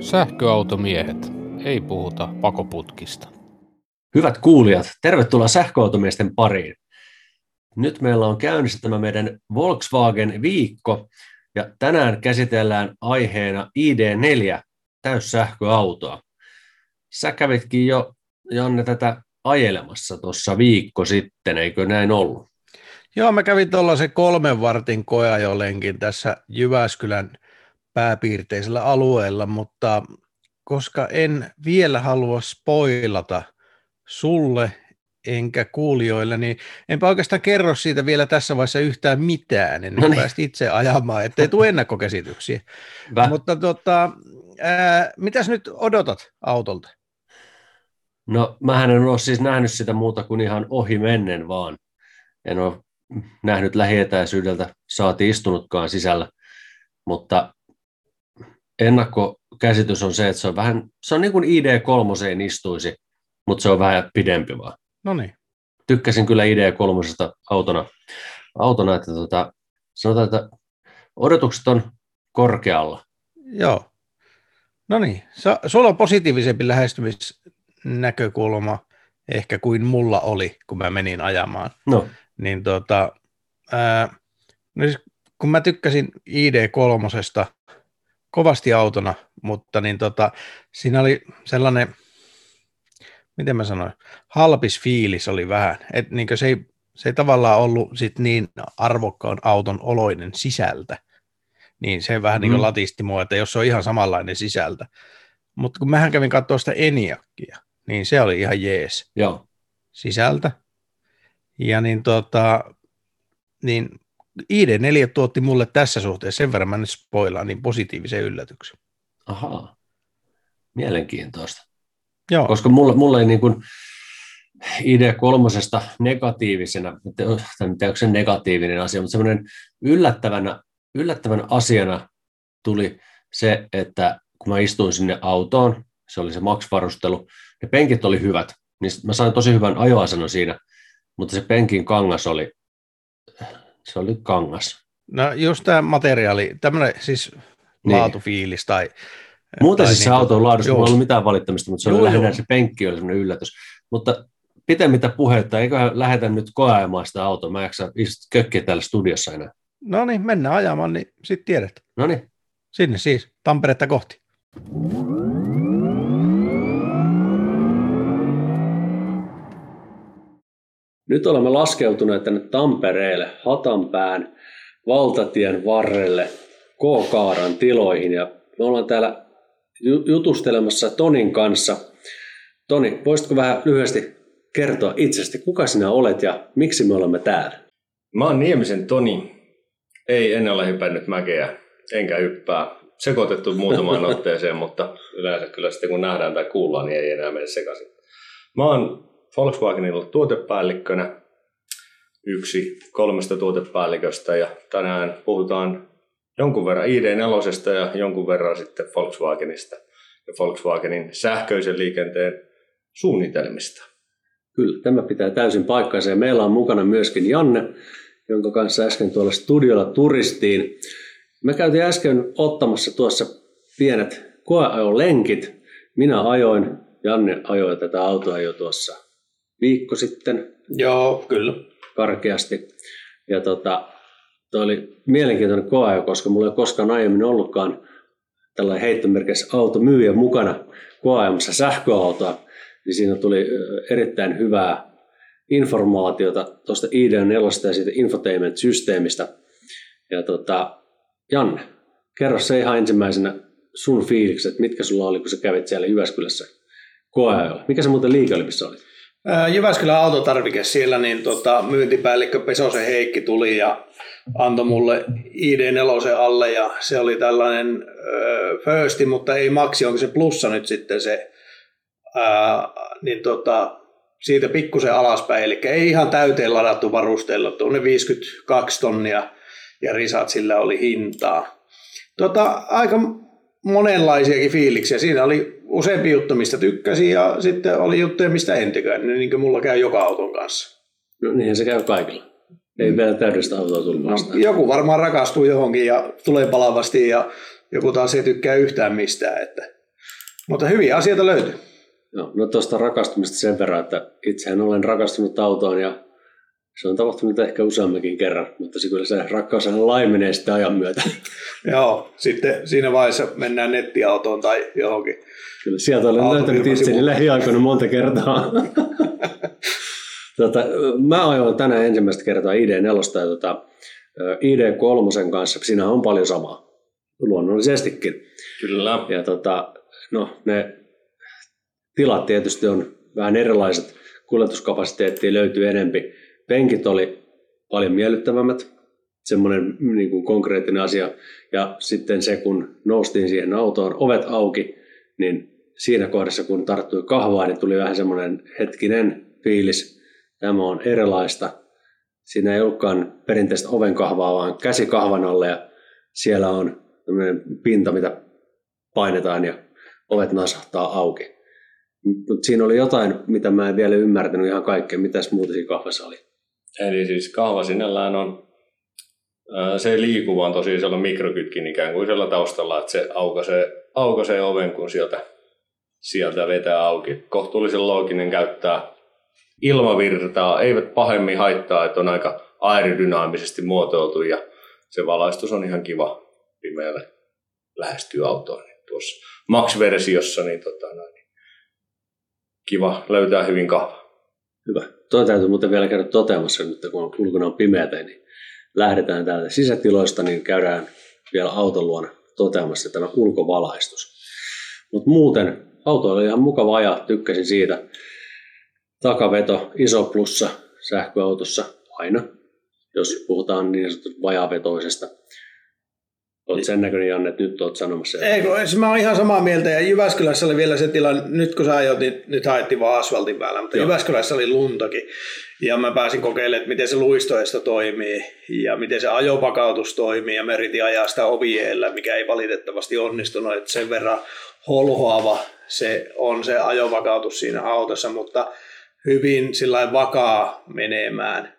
Sähköautomiehet. Ei puhuta pakoputkista. Hyvät kuulijat, tervetuloa sähköautomiesten pariin. Nyt meillä on käynnissä tämä meidän Volkswagen-viikko, ja tänään käsitellään aiheena ID4, täyssähköautoa. Sä kävitkin jo, Janne, tätä ajelemassa tuossa viikko sitten, eikö näin ollut? Joo, mä kävin tuollaisen kolmen vartin koeajolenkin tässä Jyväskylän pääpiirteisellä alueella, mutta koska en vielä halua spoilata sulle enkä kuulijoille, niin enpä oikeastaan kerro siitä vielä tässä vaiheessa yhtään mitään, ennen kuin no niin. itse ajamaan, ettei tule ennakkokäsityksiä. Väh. Mutta tota, ää, mitäs nyt odotat autolta? No, mä en ole siis nähnyt sitä muuta kuin ihan ohi mennen vaan. En ole nähnyt lähietäisyydeltä, saati istunutkaan sisällä, mutta ennakkokäsitys on se, että se on vähän, se on niin kuin ID3 istuisi, mutta se on vähän pidempi vaan. No niin. Tykkäsin kyllä ID3 autona, autona että tota, sanotaan, että odotukset on korkealla. Joo. No niin, sulla on positiivisempi lähestymisnäkökulma ehkä kuin mulla oli, kun mä menin ajamaan. No. Niin tota, ää, no siis, kun mä tykkäsin ID3 kovasti autona, mutta niin tota, siinä oli sellainen, miten mä sanoin, halpis fiilis oli vähän, että niin se, ei, se ei tavallaan ollut sit niin arvokkaan auton oloinen sisältä, niin se vähän mm. niin latisti mua, että jos se on ihan samanlainen sisältä. Mutta kun mähän kävin katsoa sitä Eniakkia, niin se oli ihan jees Joo. sisältä. Ja niin, tota, niin ID4 tuotti mulle tässä suhteessa, sen verran mä nyt spoilaan, niin positiivisen yllätyksen. Ahaa, mielenkiintoista. Joo. Koska mulle, mulle ei niin kuin ID3 negatiivisena, tai mitä onko se negatiivinen asia, mutta semmoinen yllättävänä, yllättävän asiana tuli se, että kun mä istuin sinne autoon, se oli se Max-varustelu, ne penkit oli hyvät, niin mä sain tosi hyvän ajoasennon siinä, mutta se penkin kangas oli se oli kangas. No just tämä materiaali, tämmöinen siis niin. laatufiilis tai... Muuten siis niin, se auto on laadussa, ei ollut mitään valittamista, mutta se oli lähinnä se penkki oli semmoinen yllätys. Mutta pitemmittä puhetta, eiköhän lähetä nyt koeajamaan sitä autoa. Mä jaksa kökkiä täällä studiossa enää. No niin, mennään ajamaan, niin sitten tiedät. No niin. Sinne siis, Tamperetta kohti. Nyt olemme laskeutuneet tänne Tampereelle Hatanpään valtatien varrelle K-Kaaran tiloihin ja me ollaan täällä jutustelemassa Tonin kanssa. Toni, voisitko vähän lyhyesti kertoa itsestä, kuka sinä olet ja miksi me olemme täällä? Mä oon Niemisen Toni. Ei en ole hypännyt mäkeä, enkä hyppää. Sekoitettu muutamaan otteeseen, mutta yleensä kyllä sitten kun nähdään tai kuullaan, niin ei enää mene sekaisin. Mä oon Volkswagenilla tuotepäällikkönä yksi kolmesta tuotepäälliköstä ja tänään puhutaan jonkun verran ID4 ja jonkun verran sitten Volkswagenista ja Volkswagenin sähköisen liikenteen suunnitelmista. Kyllä, tämä pitää täysin paikkansa ja meillä on mukana myöskin Janne, jonka kanssa äsken tuolla studiolla turistiin. Me käytiin äsken ottamassa tuossa pienet koeajolenkit. Minä ajoin, Janne ajoi tätä autoa jo tuossa viikko sitten. Joo, kyllä. Karkeasti. Ja tota, toi oli mielenkiintoinen koe, koska mulla ei ole koskaan aiemmin ollutkaan tällainen heittomerkissä automyyjä mukana koeajamassa sähköautoa, niin siinä tuli erittäin hyvää informaatiota tuosta ID4 ja siitä infotainment-systeemistä. Ja tota, Janne, kerro se ihan ensimmäisenä sun fiilikset, mitkä sulla oli, kun sä kävit siellä Jyväskylässä koeajolla. Mikä se muuten liike oli, missä olit? Jyväskylän autotarvike siellä, niin tota, myyntipäällikkö Pesosen Heikki tuli ja antoi mulle ID4 alle ja se oli tällainen äh, firsti, mutta ei maksi, onko se plussa nyt sitten se, äh, niin tota, siitä pikkusen alaspäin, eli ei ihan täyteen ladattu varusteella, tuonne 52 tonnia ja risat sillä oli hintaa. Tota, aika monenlaisiakin fiiliksiä. Siinä oli useampi juttu, mistä tykkäsin ja sitten oli juttuja, mistä en tykännyt, niin kuin mulla käy joka auton kanssa. No niin se käy kaikilla. Ei mm. vielä täydellistä autoa tullut no, joku varmaan rakastuu johonkin ja tulee palavasti ja joku taas ei tykkää yhtään mistään. Että. Mutta hyviä asioita löytyy. No, no tuosta rakastumista sen verran, että itsehän olen rakastunut autoon ja se on tapahtunut ehkä useammankin kerran, mutta se kyllä se rakkaus laimenee sitten ajan myötä. Joo, sitten siinä vaiheessa mennään nettiautoon tai johonkin. Kyllä sieltä olen löytänyt itseni lähiaikoina monta kertaa. tota, mä ajoin tänään ensimmäistä kertaa ID4 ja tota, ID3 kanssa, siinä on paljon samaa, luonnollisestikin. Kyllä. Ja tota, no, ne tilat tietysti on vähän erilaiset, kuljetuskapasiteettia löytyy enempi. Penkit oli paljon miellyttävämmät, semmoinen niin kuin konkreettinen asia. Ja sitten se, kun noustiin siihen autoon, ovet auki, niin siinä kohdassa, kun tarttui kahvaa, niin tuli vähän semmoinen hetkinen fiilis. Tämä on erilaista. Siinä ei ollutkaan perinteistä oven kahvaa, vaan käsi kahvan alle ja siellä on pinta, mitä painetaan ja ovet nasahtaa auki. Mutta siinä oli jotain, mitä mä en vielä ymmärtänyt ihan kaikkea. Mitäs muuta siinä kahvassa oli? Eli siis kahva sinällään on, se ei liiku, vaan tosi siellä on mikrokytkin ikään kuin siellä taustalla, että se aukaisee, aukaisee oven, kun sieltä, sieltä vetää auki. Kohtuullisen looginen käyttää ilmavirtaa, eivät pahemmin haittaa, että on aika aerodynaamisesti muotoiltu ja se valaistus on ihan kiva pimeälle lähestyy autoon. Niin tuossa Max-versiossa niin, tota, niin kiva löytää hyvin kahva. Hyvä. Tuo täytyy muuten vielä käydä toteamassa, että kun ulkona on pimeätä, niin lähdetään täältä sisätiloista, niin käydään vielä auton luona toteamassa tämä ulkovalaistus. Mutta muuten auto oli ihan mukava ajaa, tykkäsin siitä. Takaveto, iso plussa sähköautossa aina, jos puhutaan niin sanotusta vajavetoisesta. Olet sen näköinen, Janne, että nyt olet sanomassa. Ei, kun, mä olen ihan samaa mieltä. Ja Jyväskylässä oli vielä se tilanne, nyt kun sä ajot, niin nyt haettiin vaan asfaltin päällä, mutta Joo. Jyväskylässä oli luntakin. Ja mä pääsin kokeilemaan, että miten se luistoesto toimii ja miten se ajopakautus toimii. Ja meriti ajaa sitä oviellä, mikä ei valitettavasti onnistunut. Että sen verran holhoava se on se ajovakautus siinä autossa, mutta hyvin sillä vakaa menemään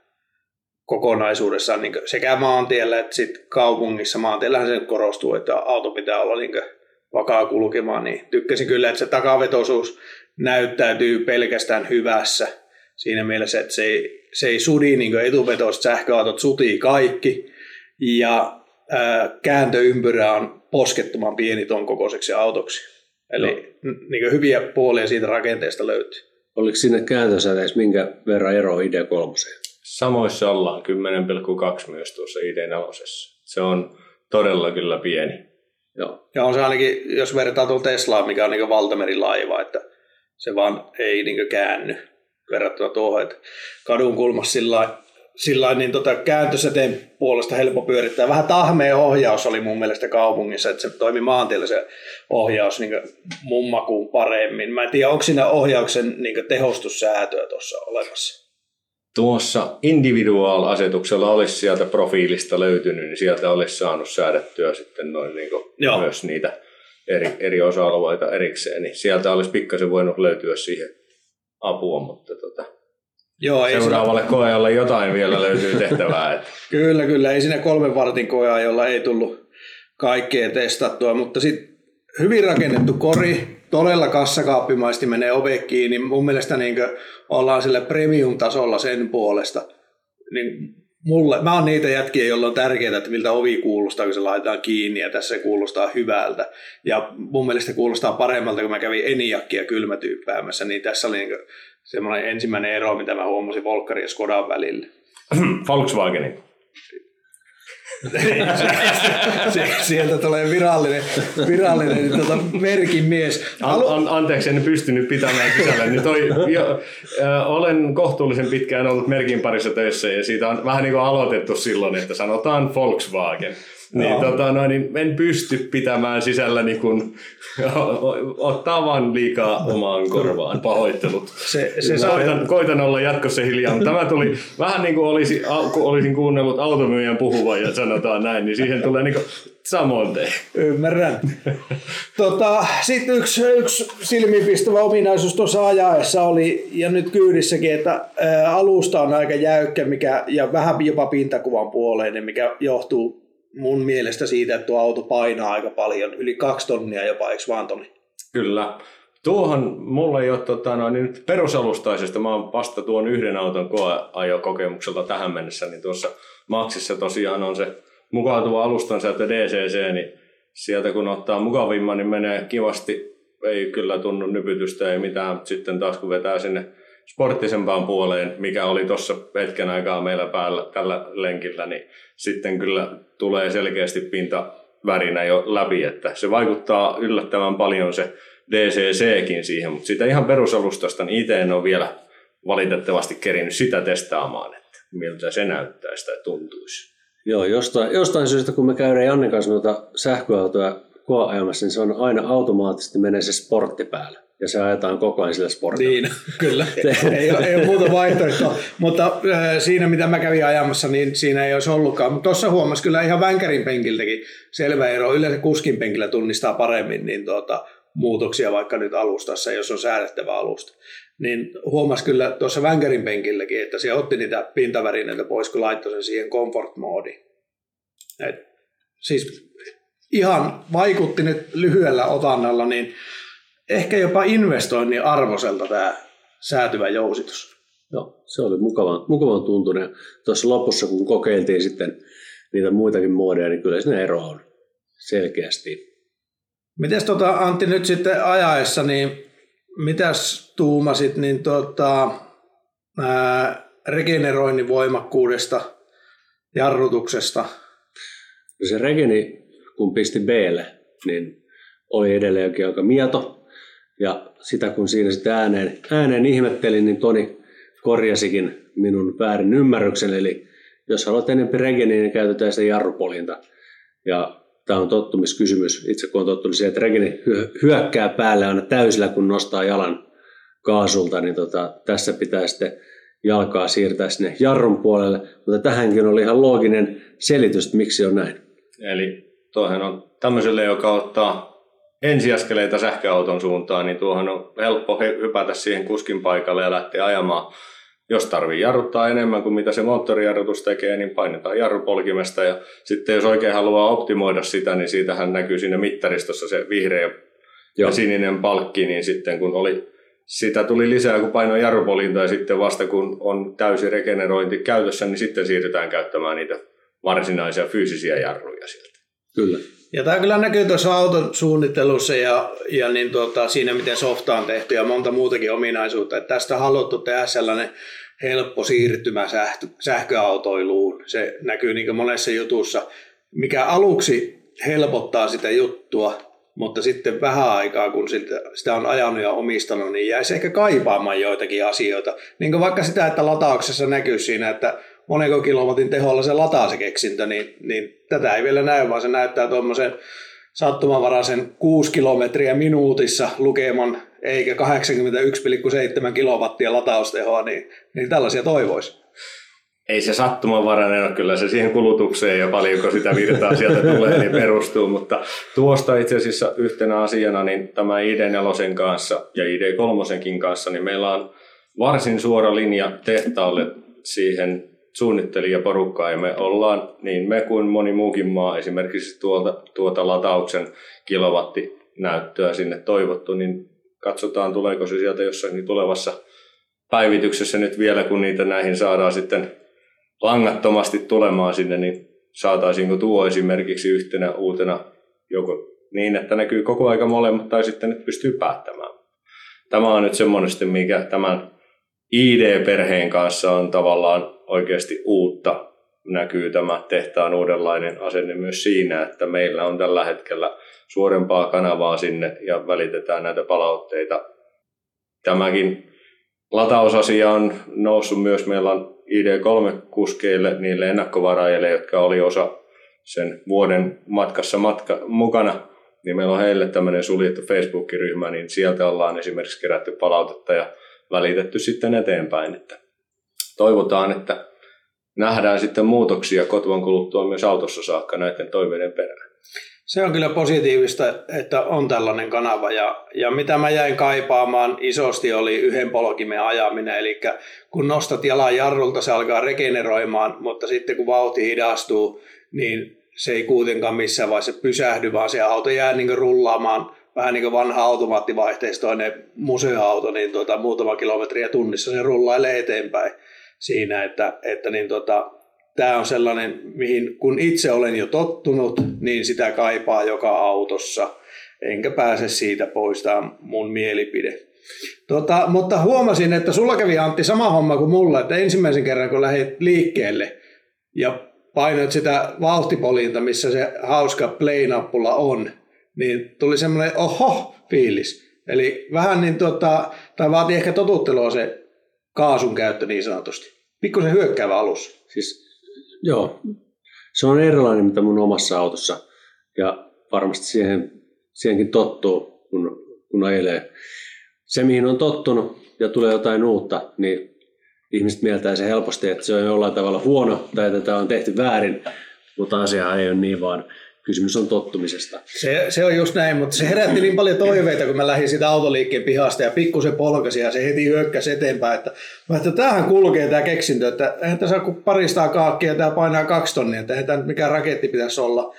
kokonaisuudessaan niin sekä maantiellä että sit kaupungissa. Maantiellähän se korostuu, että auto pitää olla niin vakaa kulkemaan, niin tykkäsin kyllä, että se takavetoisuus näyttäytyy pelkästään hyvässä siinä mielessä, että se ei, se ei sudi niin etuvetoiset sähköautot sutii kaikki ja ää, kääntöympyrä on poskettoman pieni ton kokoiseksi autoksi. Eli no. niin hyviä puolia siitä rakenteesta löytyy. Oliko sinne kääntösäteessä minkä verran ero ID3? Samoissa ollaan 10,2 myös tuossa ID4. Se on todella kyllä pieni. Joo. Ja on se ainakin, jos vertaa tuon Teslaa, mikä on niin valtamerilaiva, että se vaan ei niin käänny verrattuna tuohon, että kadun kulmassa sillä sillä niin tota, kääntösäteen puolesta helppo pyörittää. Vähän tahmea ohjaus oli mun mielestä kaupungissa, että se toimi maantiellä se ohjaus niin mun makuun paremmin. Mä en tiedä, onko siinä ohjauksen niin tehostussäätöä tuossa olemassa tuossa individuaal-asetuksella olisi sieltä profiilista löytynyt, niin sieltä olisi saanut säädettyä sitten noin niin myös niitä eri, eri osa-alueita erikseen, niin sieltä olisi pikkasen voinut löytyä siihen apua, mutta tota, Joo, ei seuraavalle siinä... koeajalle jotain vielä löytyy tehtävää. Että... kyllä, kyllä. Ei siinä kolmen vartin koeajalla ei tullut kaikkea testattua, mutta sitten hyvin rakennettu kori, todella kassakaappimaisesti menee ove kiinni. Mun mielestä niin ollaan sille premium-tasolla sen puolesta. Niin mulle, mä oon niitä jätkiä, joilla on tärkeää, että miltä ovi kuulostaa, kun se laitetaan kiinni, ja tässä se kuulostaa hyvältä. Ja mun mielestä kuulostaa paremmalta, kun mä kävin Eniakkia kylmätyyppäämässä, niin tässä oli niin semmoinen ensimmäinen ero, mitä mä huomasin Volkkarin ja Skodan välillä. Volkswagenin. Sieltä tulee virallinen, virallinen tuota, merkin mies. Halu... An, anteeksi, en pystynyt pitämään sisällä. Niin toi, jo, äh, olen kohtuullisen pitkään ollut merkin parissa töissä ja siitä on vähän niin kuin aloitettu silloin, että sanotaan Volkswagen. Niin, no. tota, no, niin en pysty pitämään sisällä niin kun, ottaa vaan liikaa omaan korvaan. Pahoittelut. Se, se saa... koitan, koitan, olla jatkossa hiljaa. Tämä tuli vähän niin kuin olisi, kun olisin kuunnellut automyyjän puhuvan ja sanotaan näin, niin siihen tulee niin kuin samoin te. Ymmärrän. tota, Sitten yksi, yksi silmiinpistävä ominaisuus tuossa ajaessa oli, ja nyt kyydissäkin, että ää, alusta on aika jäykkä mikä, ja vähän jopa pintakuvan puoleinen, mikä johtuu mun mielestä siitä, että tuo auto painaa aika paljon, yli kaksi tonnia jopa, eikö vaan tonni? Kyllä. Tuohon mulla ei ole tota, no, niin perusalustaisesta, mä oon vasta tuon yhden auton koeajokokemukselta tähän mennessä, niin tuossa Maxissa tosiaan on se mukautuva alustansäyttö DCC, niin sieltä kun ottaa mukavimman, niin menee kivasti, ei kyllä tunnu nypytystä, ei mitään, mutta sitten taas kun vetää sinne sporttisempaan puoleen, mikä oli tuossa hetken aikaa meillä päällä tällä lenkillä, niin sitten kyllä tulee selkeästi pinta värinä jo läpi, että se vaikuttaa yllättävän paljon se DCCkin siihen, mutta sitä ihan perusalustasta niin itse en ole vielä valitettavasti kerinyt sitä testaamaan, että miltä se näyttäisi tai tuntuisi. Joo, jostain, jostain syystä kun me käydään Janne kanssa noita sähköautoja koeajamassa, niin se on aina automaattisesti menee se sportti päälle ja se ajetaan koko ajan sillä sportilla. Niin, kyllä. ei, ole, ei ole muuta vaihtoehtoa. Mutta äh, siinä, mitä mä kävin ajamassa, niin siinä ei olisi ollutkaan. Mutta tuossa huomasi kyllä ihan vänkärin penkiltäkin selvä ero. Yleensä kuskin penkillä tunnistaa paremmin niin tuota, muutoksia vaikka nyt alustassa, jos on säädettävä alusta. Niin huomasi kyllä tuossa vänkärin penkilläkin, että se otti niitä pintavärineitä pois, kun laittoi sen siihen comfort-moodiin. Et, siis ihan vaikutti nyt lyhyellä otannalla, niin ehkä jopa investoinnin arvoselta tämä säätyvä jousitus. Joo, se oli mukavan, mukavan tuntunut. Tuossa lopussa, kun kokeiltiin sitten niitä muitakin muodeja, niin kyllä sinne ero on selkeästi. Miten tota, Antti nyt sitten ajaessa, niin mitäs tuumasit niin tota, ää, regeneroinnin voimakkuudesta, jarrutuksesta? No se regeni, kun pisti b niin oli edelleenkin aika mieto. Ja sitä kun siinä sitten ääneen, ääneen ihmettelin, niin Toni korjasikin minun väärin ymmärryksen. Eli jos haluat enempi regeniä, niin käytetään sitä jarrupolinta. Ja tämä on tottumiskysymys. Itse kun on tottunut siihen, että regeni hyökkää päälle aina täysillä, kun nostaa jalan kaasulta, niin tota, tässä pitää sitten jalkaa siirtää sinne jarrun puolelle. Mutta tähänkin oli ihan looginen selitys, että miksi on näin. Eli tuohan on tämmöiselle, joka ottaa ensiaskeleita sähköauton suuntaan, niin tuohon on helppo hypätä siihen kuskin paikalle ja lähteä ajamaan. Jos tarvii jarruttaa enemmän kuin mitä se moottorijarrutus tekee, niin painetaan jarrupolkimesta ja sitten jos oikein haluaa optimoida sitä, niin siitähän näkyy siinä mittaristossa se vihreä Joo. ja sininen palkki, niin sitten kun oli sitä tuli lisää, kun painoin jarrupolinta ja sitten vasta kun on täysi regenerointi käytössä, niin sitten siirrytään käyttämään niitä varsinaisia fyysisiä jarruja sieltä. Kyllä. Ja tämä kyllä näkyy tuossa auton suunnittelussa ja, ja niin tuota, siinä, miten softa on tehty ja monta muutakin ominaisuutta. Että tästä on haluttu tehdä sellainen helppo siirtymä sähkö, sähköautoiluun. Se näkyy niin monessa jutussa, mikä aluksi helpottaa sitä juttua, mutta sitten vähän aikaa, kun sitä on ajanut ja omistanut, niin jäisi ehkä kaipaamaan joitakin asioita. Niin kuin vaikka sitä, että latauksessa näkyy siinä, että moneko kilowatin teholla se lataa se keksintö, niin, niin tätä ei vielä näy, vaan se näyttää tuommoisen sattumanvaraisen 6 kilometriä minuutissa lukeman, eikä 81,7 kilowattia lataustehoa, niin, niin tällaisia toivoisi. Ei se sattumanvarainen ole, kyllä se siihen kulutukseen ja paljonko sitä virtaa sieltä tulee, niin perustuu, mutta tuosta itse asiassa yhtenä asiana niin tämä ID4 kanssa ja ID3 kanssa, niin meillä on varsin suora linja tehtaalle siihen suunnittelijaporukkaa ja me ollaan, niin me kuin moni muukin maa, esimerkiksi tuolta, tuota latauksen kilowattinäyttöä sinne toivottu, niin katsotaan tuleeko se sieltä jossakin tulevassa päivityksessä nyt vielä, kun niitä näihin saadaan sitten langattomasti tulemaan sinne, niin saataisiinko tuo esimerkiksi yhtenä uutena joko niin, että näkyy koko aika molemmat tai sitten nyt pystyy päättämään. Tämä on nyt semmoinen, mikä tämän ID-perheen kanssa on tavallaan oikeasti uutta. Näkyy tämä tehtaan uudenlainen asenne myös siinä, että meillä on tällä hetkellä suorempaa kanavaa sinne ja välitetään näitä palautteita. Tämäkin latausasia on noussut myös. Meillä on ID3-kuskeille, niille ennakkovaraajille, jotka oli osa sen vuoden matkassa matka, mukana, niin meillä on heille tämmöinen suljettu Facebook-ryhmä, niin sieltä ollaan esimerkiksi kerätty palautetta ja välitetty sitten eteenpäin. Että toivotaan, että nähdään sitten muutoksia kotvan kuluttua myös autossa saakka näiden toiveiden perään. Se on kyllä positiivista, että on tällainen kanava. Ja, ja mitä mä jäin kaipaamaan isosti oli yhden polkimen ajaminen, eli kun nostat jalan jarrulta se alkaa regeneroimaan, mutta sitten kun vauhti hidastuu, niin se ei kuitenkaan missään vaiheessa pysähdy, vaan se auto jää niin rullaamaan. Vähän niin kuin vanha automaattivaihteistoinen museoauto, niin tuota, muutama kilometriä tunnissa se rullailee eteenpäin siinä, että, että niin tuota, tämä on sellainen, mihin kun itse olen jo tottunut, niin sitä kaipaa joka autossa, enkä pääse siitä pois, tämä on mun mielipide. Tota, mutta huomasin, että sulla kävi Antti sama homma kuin mulla, että ensimmäisen kerran kun lähdit liikkeelle ja painoit sitä vauhtipolinta, missä se hauska play-nappula on, niin tuli semmoinen oho fiilis. Eli vähän niin tota, tai vaati ehkä totuttelua se kaasun käyttö niin sanotusti. Pikkusen hyökkäävä alus. Siis, joo, se on erilainen mitä mun omassa autossa ja varmasti siihen, siihenkin tottuu, kun, kun ajelee. Se, mihin on tottunut ja tulee jotain uutta, niin ihmiset mieltää se helposti, että se on jollain tavalla huono tai että tämä on tehty väärin, mutta asia ei ole niin, vaan kysymys on tottumisesta. Se, se on just näin, mutta se herätti niin paljon toiveita, kun mä lähdin siitä autoliikkeen pihasta ja pikkusen polkasi ja se heti hyökkäsi eteenpäin, että, että tämähän kulkee tämä keksintö, että eihän tässä kuin paristaa kaakkia ja tämä painaa kaksi tonnia, että eihän tämä nyt mikään raketti pitäisi olla.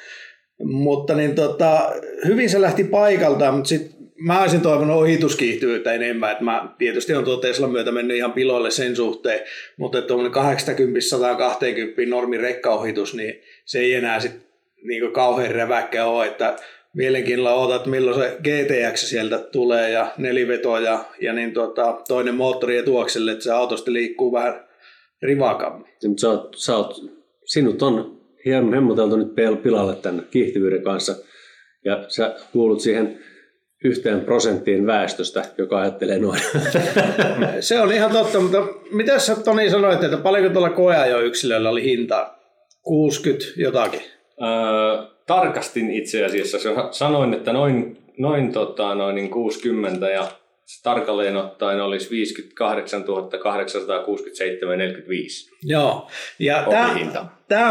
Mutta niin tota, hyvin se lähti paikaltaan, mutta sitten mä olisin toivonut ohituskiihtyvyyttä enemmän, että mä tietysti on tuo Teslan myötä mennyt ihan piloille sen suhteen, mutta tuommoinen 80-120 normi rekkaohitus, niin se ei enää sitten niin kauhean räväkkä ole, että mielenkiinnolla odotat, milloin se GTX sieltä tulee ja neliveto ja, ja niin tota, toinen moottori etuakselle, että se autosta liikkuu vähän rivakammin. Mutta sä oot, sä oot, sinut on hieman hemmoteltu nyt pilalle tämän kiihtyvyyden kanssa ja sä kuulut siihen yhteen prosenttiin väestöstä, joka ajattelee noin. Se on ihan totta, mutta mitä sä Toni sanoit, että paljonko tuolla koeajo yksilöllä oli hinta? 60 jotakin? Öö, tarkastin itse asiassa. Sanoin, että noin, noin, tota, noin niin 60 ja tarkalleen ottaen olisi 58 867,45. Joo, ja tämä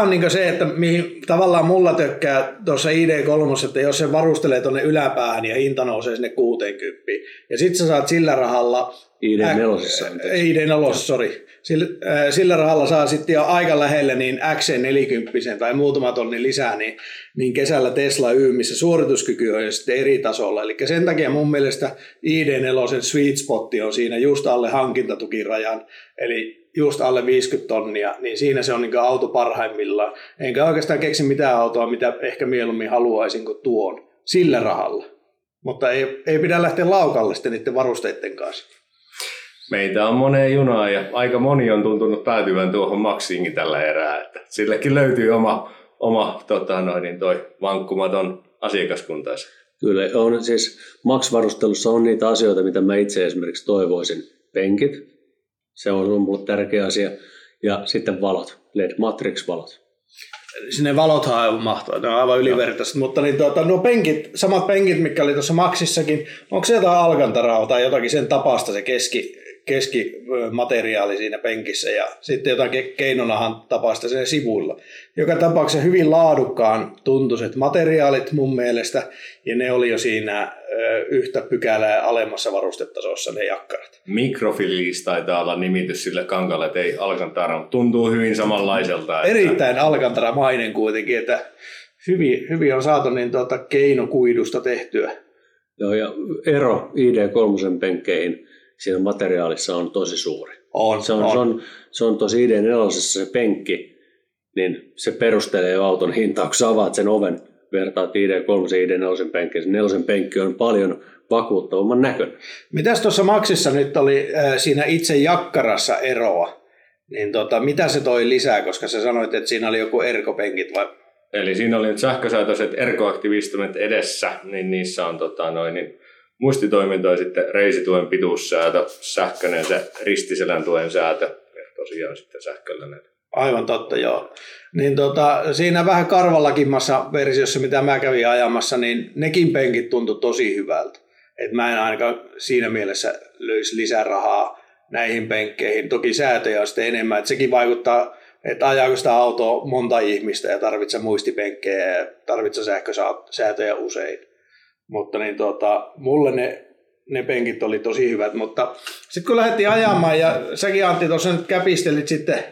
on niinku se, että mihin tavallaan mulla tökkää tuossa ID3, että jos se varustelee tuonne yläpäähän ja hinta nousee sinne 60, ja sitten sä saat sillä rahalla... ID4. ID4, sori. Sillä, äh, sillä rahalla saa sitten jo aika lähelle niin XC40 tai muutama tonni lisää, niin, niin kesällä Tesla Y, missä suorituskyky on jo sitten eri tasolla. Eli sen takia mun mielestä ID4 sweet spot on siinä just alle hankintatukirajan, eli just alle 50 tonnia, niin siinä se on niin auto parhaimmillaan. Enkä oikeastaan keksi mitään autoa, mitä ehkä mieluummin haluaisin kuin tuon sillä rahalla. Mutta ei, ei pidä lähteä laukalle sitten niiden varusteiden kanssa. Meitä on moneen junaan ja aika moni on tuntunut päätyvän tuohon Maxiinkin tällä erää. Että sillekin löytyy oma, oma tota noin, niin toi vankkumaton asiakaskuntaisa. Kyllä, on siis Max-varustelussa on niitä asioita, mitä mä itse esimerkiksi toivoisin. Penkit, se on mulle tärkeä asia. Ja sitten valot, LED Matrix-valot. Sinne valothan on aivan mahtavaa, ne on aivan ylivertaiset, mutta niin tuota, nuo penkit, samat penkit, mikä oli tuossa Maxissakin, onko se jotain alkantaraa tai jotakin sen tapasta se keski, keskimateriaali siinä penkissä ja sitten jotain keinonahan tapasta sen sivuilla. Joka tapauksessa hyvin laadukkaan tuntuiset materiaalit mun mielestä ja ne oli jo siinä yhtä pykälää alemmassa varustetasossa ne jakkarat. Mikrofilis taitaa olla nimitys sille kankalle, että ei Alcantara, mutta tuntuu hyvin samanlaiselta. Että... Erittäin Alcantara-mainen kuitenkin, että hyvin, hyvin on saatu niin tuota keinokuidusta tehtyä. Joo, ja ero ID3 penkkeihin siinä materiaalissa on tosi suuri. On, se on, on. Se on, se on tosi ID4 se penkki, niin se perustelee jo auton hintaa, kun sä avaat sen oven, vertaat ID3 ja ID4 penkkiin, se nelosen penkki on paljon vakuuttavamman näköinen. Mitäs tuossa Maksissa nyt oli äh, siinä itse jakkarassa eroa? Niin tota, mitä se toi lisää, koska sä sanoit, että siinä oli joku erkopenkit vai? Eli siinä oli nyt sähkösäätöiset erkoaktivistumet edessä, niin niissä on tota, noin, niin muistitoiminto ja sitten reisituen pituussäätö, sähköinen se ristiselän tuen säätö ja tosiaan sitten sähköllinen. Aivan totta, joo. Niin tota, siinä vähän karvallakimmassa versiossa, mitä mä kävin ajamassa, niin nekin penkit tuntui tosi hyvältä. Et mä en ainakaan siinä mielessä löysi lisää rahaa näihin penkkeihin. Toki säätöjä on sitten enemmän, että sekin vaikuttaa, että ajaako sitä autoa monta ihmistä ja tarvitsee muistipenkkejä ja tarvitsee sähkösäätöjä usein. Mutta niin tota, mulle ne, ne penkit oli tosi hyvät, mutta sitten kun lähdettiin ajamaan ja säkin Antti tuossa nyt käpistelit sitten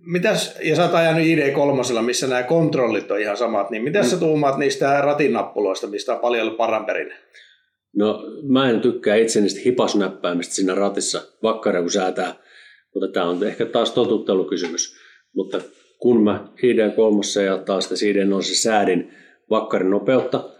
Mitäs, ja sä oot ajanut ID3, missä nämä kontrollit on ihan samat, niin mitä mm. sä tuumaat niistä ratinnappuloista, mistä on paljon ollut paranperin? No mä en tykkää itse niistä hipasnäppäämistä siinä ratissa, vakkara kun säätää, mutta tämä on ehkä taas totuttelukysymys. Mutta kun mä ID3 ja taas sitten ID0 säädin vakkarin nopeutta,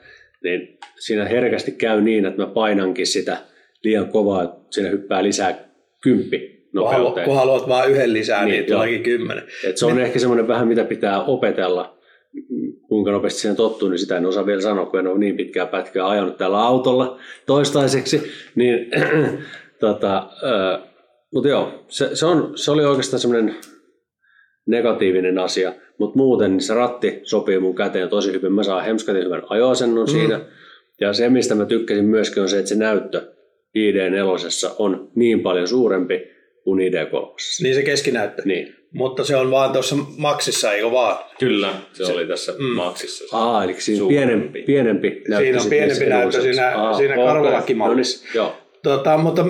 niin siinä herkästi käy niin, että mä painankin sitä liian kovaa, että siinä hyppää lisää kymppi nopeuteen. Kun haluat vain yhden lisää, niin, niin tuleekin kymmenen. Et se on ehkä semmoinen vähän, mitä pitää opetella, kuinka nopeasti siihen tottuu, niin sitä en osaa vielä sanoa, kun en ole niin pitkää pätkää ajanut tällä autolla toistaiseksi. Niin, tota, mutta joo, se, se, on, se oli oikeastaan semmoinen negatiivinen asia, mutta muuten niin se ratti sopii mun käteen tosi hyvin. Mä saan hemskatin hyvän ajoasennon mm. siinä. Ja se, mistä mä tykkäsin myöskin, on se, että se näyttö ID4 on niin paljon suurempi kuin ID3. Niin se keskinäyttö. Niin. Mutta se on vaan tuossa maksissa, eikö vaan? Kyllä, se, se oli tässä mm. maksissa. Aa, eli siinä pienempi, pienempi näyttö. Siinä on pienempi näyttö siinä, Aa, siinä okay. karvalakimallissa. No niin, joo. Tota, mutta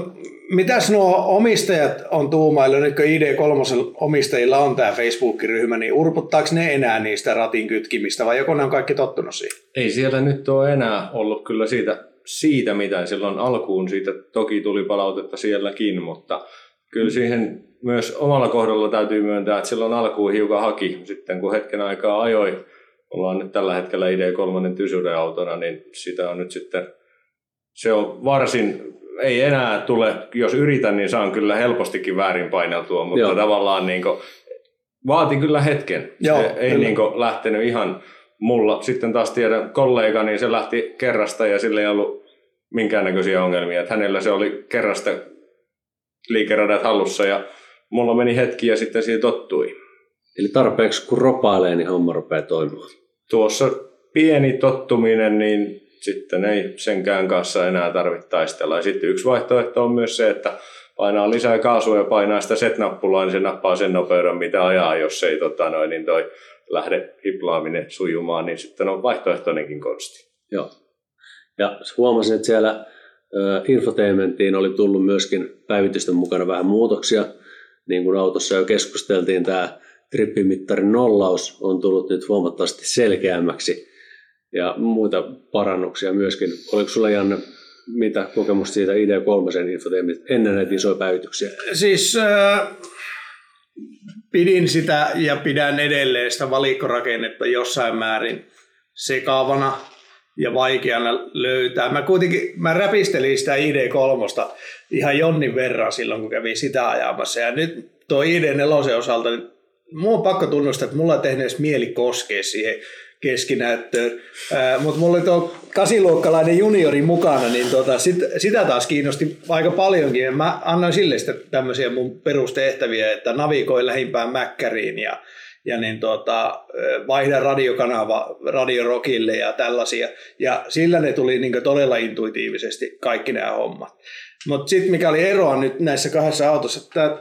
mitäs nuo omistajat on tuumailla, nyt kun ID3 omistajilla on tämä Facebook-ryhmä, niin urputtaako ne enää niistä ratin kytkimistä vai joko ne on kaikki tottunut siihen? Ei siellä nyt ole enää ollut kyllä siitä, siitä mitä silloin alkuun. Siitä toki tuli palautetta sielläkin, mutta kyllä siihen myös omalla kohdalla täytyy myöntää, että silloin alkuun hiukan haki. Sitten kun hetken aikaa ajoi, ollaan nyt tällä hetkellä ID3 tysyreautona, niin sitä on nyt sitten, se on varsin ei enää tule, jos yritän, niin saan kyllä helpostikin väärin paineltua, mutta Joo. tavallaan niin kuin, vaati kyllä hetken. Joo, se ei niin kuin, lähtenyt ihan mulla. Sitten taas tiedän kollega, niin se lähti kerrasta ja sillä ei ollut minkäännäköisiä ongelmia. Että hänellä se oli kerrasta liikeradat hallussa ja mulla meni hetki ja sitten siihen tottui. Eli tarpeeksi kun ropailee, niin homma rupeaa toimimaan. Tuossa pieni tottuminen, niin sitten ei senkään kanssa enää tarvitse taistella. Ja sitten yksi vaihtoehto on myös se, että painaa lisää kaasua ja painaa sitä set-nappulaa, niin se nappaa sen nopeuden, mitä ajaa, jos ei tota noin, niin toi lähde hiplaaminen sujumaan, niin sitten on vaihtoehtoinenkin konsti. Joo. Ja huomasin, että siellä infotainmenttiin oli tullut myöskin päivitysten mukana vähän muutoksia. Niin kuin autossa jo keskusteltiin, tämä trippimittarin nollaus on tullut nyt huomattavasti selkeämmäksi ja muita parannuksia myöskin. Oliko sulla Janne mitä kokemusta siitä ID3 infoteemista ennen näitä isoja päivityksiä? Siis äh, pidin sitä ja pidän edelleen sitä valikkorakennetta jossain määrin sekaavana ja vaikeana löytää. Mä kuitenkin mä räpistelin sitä ID3 ihan jonnin verran silloin, kun kävin sitä ajamassa. Ja nyt tuo ID4 osalta, niin mun on pakko tunnustaa, että mulla ei tehnyt edes mieli koskea siihen keskinäyttöön. Mutta mulla oli tuo kasiluokkalainen juniori mukana, niin tota, sit, sitä taas kiinnosti aika paljonkin. Mä annoin sille sitten tämmöisiä mun perustehtäviä, että navigoi lähimpään Mäkkäriin ja, ja niin tota, vaihda radiokanava radiorokille ja tällaisia. Ja sillä ne tuli niin todella intuitiivisesti kaikki nämä hommat. Mutta sitten mikä oli eroa nyt näissä kahdessa autossa, että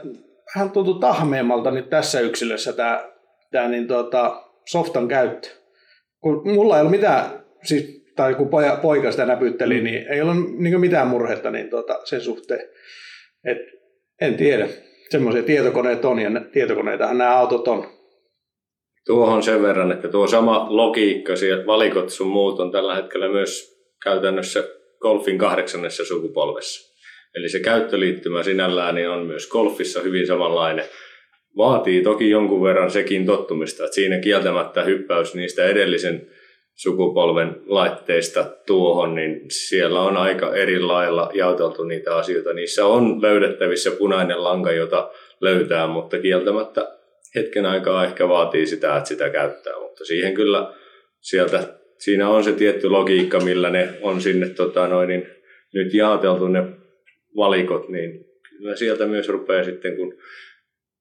hän tuntui tahmeemmalta nyt tässä yksilössä tämä, tämä niin tota, softan käyttö kun mulla ei ole mitään, siis, tai kun poja, poika sitä näpytteli, mm. niin ei ole niin mitään murhetta niin tota, sen suhteen. Et, en tiedä. Semmoisia tietokoneet on, ja tietokoneitahan nämä autot on. Tuohon sen verran, että tuo sama logiikka, sieltä valikot sun muut on tällä hetkellä myös käytännössä Golfin kahdeksannessa sukupolvessa. Eli se käyttöliittymä sinällään niin on myös golfissa hyvin samanlainen vaatii toki jonkun verran sekin tottumista, että siinä kieltämättä hyppäys niistä edellisen sukupolven laitteista tuohon, niin siellä on aika eri lailla jaoteltu niitä asioita. Niissä on löydettävissä punainen lanka, jota löytää, mutta kieltämättä hetken aikaa ehkä vaatii sitä, että sitä käyttää. Mutta siihen kyllä sieltä, siinä on se tietty logiikka, millä ne on sinne tota, noin, niin nyt jaoteltu ne valikot, niin kyllä sieltä myös rupeaa sitten, kun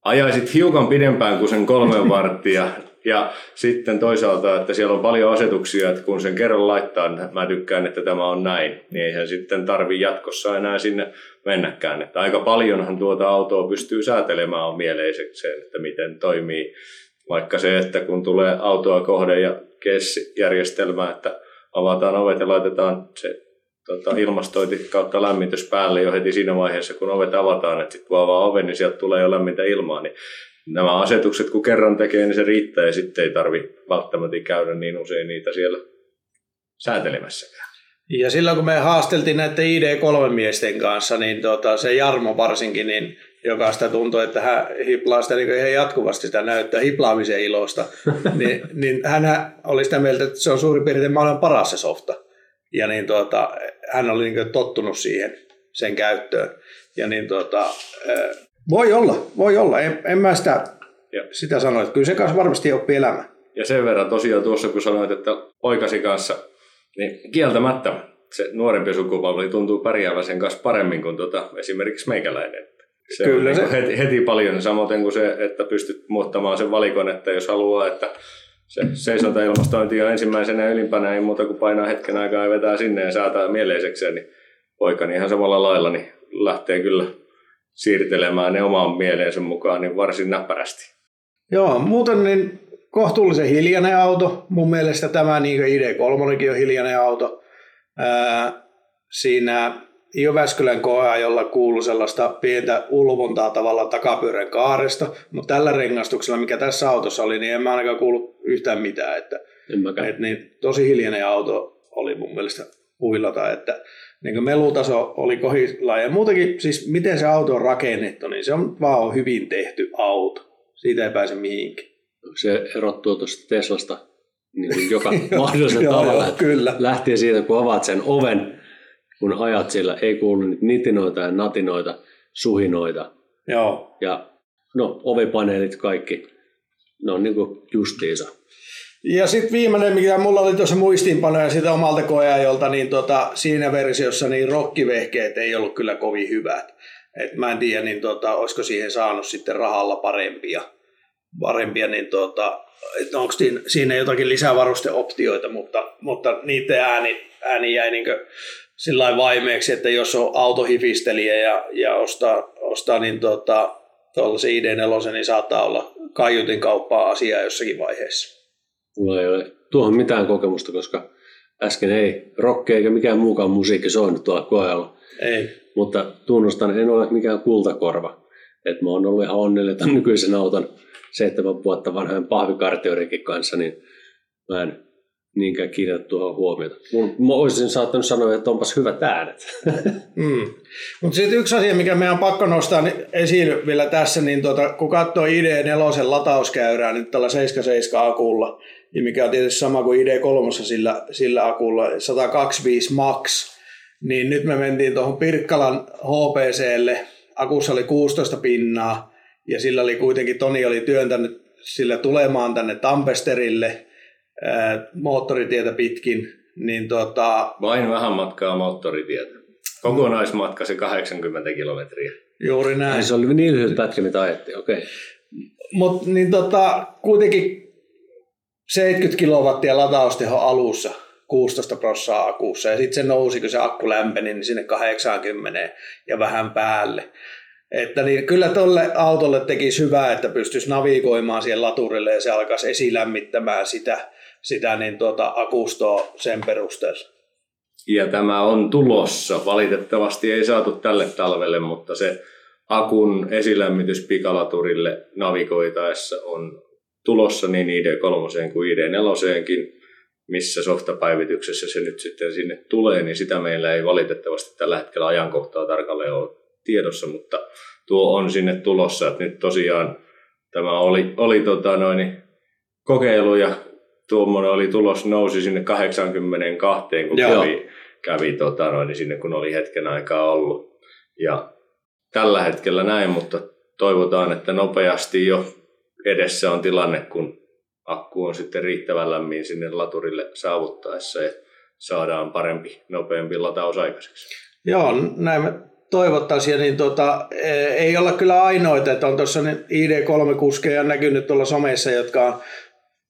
ajaisit hiukan pidempään kuin sen kolme varttia. Ja sitten toisaalta, että siellä on paljon asetuksia, että kun sen kerran laittaa, niin mä tykkään, että tämä on näin, niin eihän sitten tarvi jatkossa enää sinne mennäkään. Että aika paljonhan tuota autoa pystyy säätelemään on mieleiseksi, että miten toimii. Vaikka se, että kun tulee autoa kohde ja järjestelmä, että avataan ovet ja laitetaan se tota, ilmastointi kautta lämmitys päälle jo heti siinä vaiheessa, kun ovet avataan, että sitten kun avaa oven, niin sieltä tulee jo lämmintä ilmaa, niin nämä asetukset kun kerran tekee, niin se riittää ja sitten ei tarvi välttämättä käydä niin usein niitä siellä säätelemässäkään. Ja silloin kun me haasteltiin näiden ID3-miesten kanssa, niin tota, se Jarmo varsinkin, niin joka sitä tuntui, että hän hiplaa sitä niin ihan jatkuvasti sitä näyttää hiplaamisen ilosta, niin, niin hän oli sitä mieltä, että se on suurin piirtein maailman paras se softa. Ja niin tuota, hän oli niin tottunut siihen sen käyttöön. Ja niin tuota, voi olla, voi olla. En, en mä sitä, ja. sitä sano, että kyllä se kanssa varmasti oppii elämä. Ja sen verran tosiaan tuossa, kun sanoit, että poikasi kanssa, niin kieltämättä se nuorempi sukupolvi tuntuu pärjäävän sen kanssa paremmin kuin tuota, esimerkiksi meikäläinen. Se Kyllä on se. Niin heti, heti paljon, samoin kuin se, että pystyt muuttamaan sen valikon, että jos haluaa, että se seisontailmastointi on ensimmäisenä ylimpänä, ei muuta kuin painaa hetken aikaa ja vetää sinne ja säätää mieleisekseen, niin poika niin ihan samalla lailla niin lähtee kyllä siirtelemään ne omaan mieleensä mukaan niin varsin näppärästi. Joo, muuten niin kohtuullisen hiljainen auto. Mun mielestä tämä niin ID3 on hiljainen auto. Ää, siinä Jyväskylän koeajolla kuuluu sellaista pientä ulvontaa tavallaan takapyörän kaaresta, mutta tällä rengastuksella, mikä tässä autossa oli, niin en mä ainakaan kuullut yhtään mitään. Että, et niin, tosi hiljainen auto oli mun mielestä huilata, että niin melutaso oli kohilla ja muutenkin siis miten se auto on rakennettu, niin se on vaan hyvin tehty auto. Siitä ei pääse mihinkään. Se erottuu tuosta Teslasta niin joka mahdollisen tavalla. kyllä. Lähtien siitä, kun avaat sen oven, kun ajat sillä, ei kuulu niitä nitinoita ja natinoita, suhinoita. Joo. Ja no, ovipaneelit kaikki, ne on niin kuin justiinsa. Ja sitten viimeinen, mikä mulla oli tuossa muistiinpanoja sitä omalta koeajolta, niin tota, siinä versiossa niin rokkivehkeet ei ollut kyllä kovin hyvät. Et mä en tiedä, niin tota, olisiko siihen saanut sitten rahalla parempia, parempia niin tota, että onko siinä jotakin lisävarusteoptioita, mutta, mutta niiden ääni, ääni jäi niin sillä vaimeeksi, että jos on autohifistelijä ja, ja ostaa, ostaa niin tota, tuollaisen ID4, niin saattaa olla kaiutin kauppaa asiaa jossakin vaiheessa. Mulla ei ole tuohon mitään kokemusta, koska äsken ei rokki eikä mikään muukaan musiikki soinut tuolla koealla. Ei. Mutta tunnustan, en ole mikään kultakorva. Et mä oon ollut ihan onnellinen tämän nykyisen auton seitsemän vuotta vanhan pahvikartioidenkin kanssa, niin mä en niinkään kiinnitä tuohon huomiota. Mä olisin saattanut sanoa, että onpas hyvät äänet. mm. Mutta sitten yksi asia, mikä meidän on pakko nostaa esiin vielä tässä, niin tuota, kun katsoo ID4 latauskäyrää nyt tällä 77 akulla, niin mikä on tietysti sama kuin ID3 sillä, sillä akulla, 125 max, niin nyt me mentiin tuohon Pirkkalan HPClle, akussa oli 16 pinnaa, ja sillä oli kuitenkin, Toni oli työntänyt sillä tulemaan tänne Tampesterille, moottoritietä pitkin, niin tota... Vain vähän matkaa moottoritietä. Kokonaismatka se 80 kilometriä. Juuri näin. Ai se oli niin lyhyt pätkä, mitä ajettiin, okei. Okay. Mutta niin tota, kuitenkin 70 kilowattia latausteho alussa, 16 prossaa akussa, ja sitten se nousi, kun se akku lämpeni, niin sinne 80 ja vähän päälle. Että niin kyllä tuolle autolle tekisi hyvää, että pystyisi navigoimaan siihen laturille ja se alkaisi esilämmittämään sitä sitä niin tuota, akustoa sen perusteella. Ja tämä on tulossa. Valitettavasti ei saatu tälle talvelle, mutta se akun esilämmitys pikalaturille navigoitaessa on tulossa niin ID3 kuin ID4kin, missä softapäivityksessä se nyt sitten sinne tulee, niin sitä meillä ei valitettavasti tällä hetkellä ajankohtaa tarkalleen ole tiedossa, mutta tuo on sinne tulossa, että nyt tosiaan tämä oli, oli tota noin, kokeilu ja tuommoinen oli tulos, nousi sinne 82, kun Joo. kävi, kävi tota, noin, sinne, kun oli hetken aikaa ollut. Ja tällä hetkellä näin, mutta toivotaan, että nopeasti jo edessä on tilanne, kun akku on sitten riittävän lämmin sinne laturille saavuttaessa ja saadaan parempi, nopeampi lataus aikaiseksi. Joo, näin me toivottaisiin. Niin tota, e, ei olla kyllä ainoita, että on tuossa ID3-kuskeja näkynyt tuolla somessa, jotka on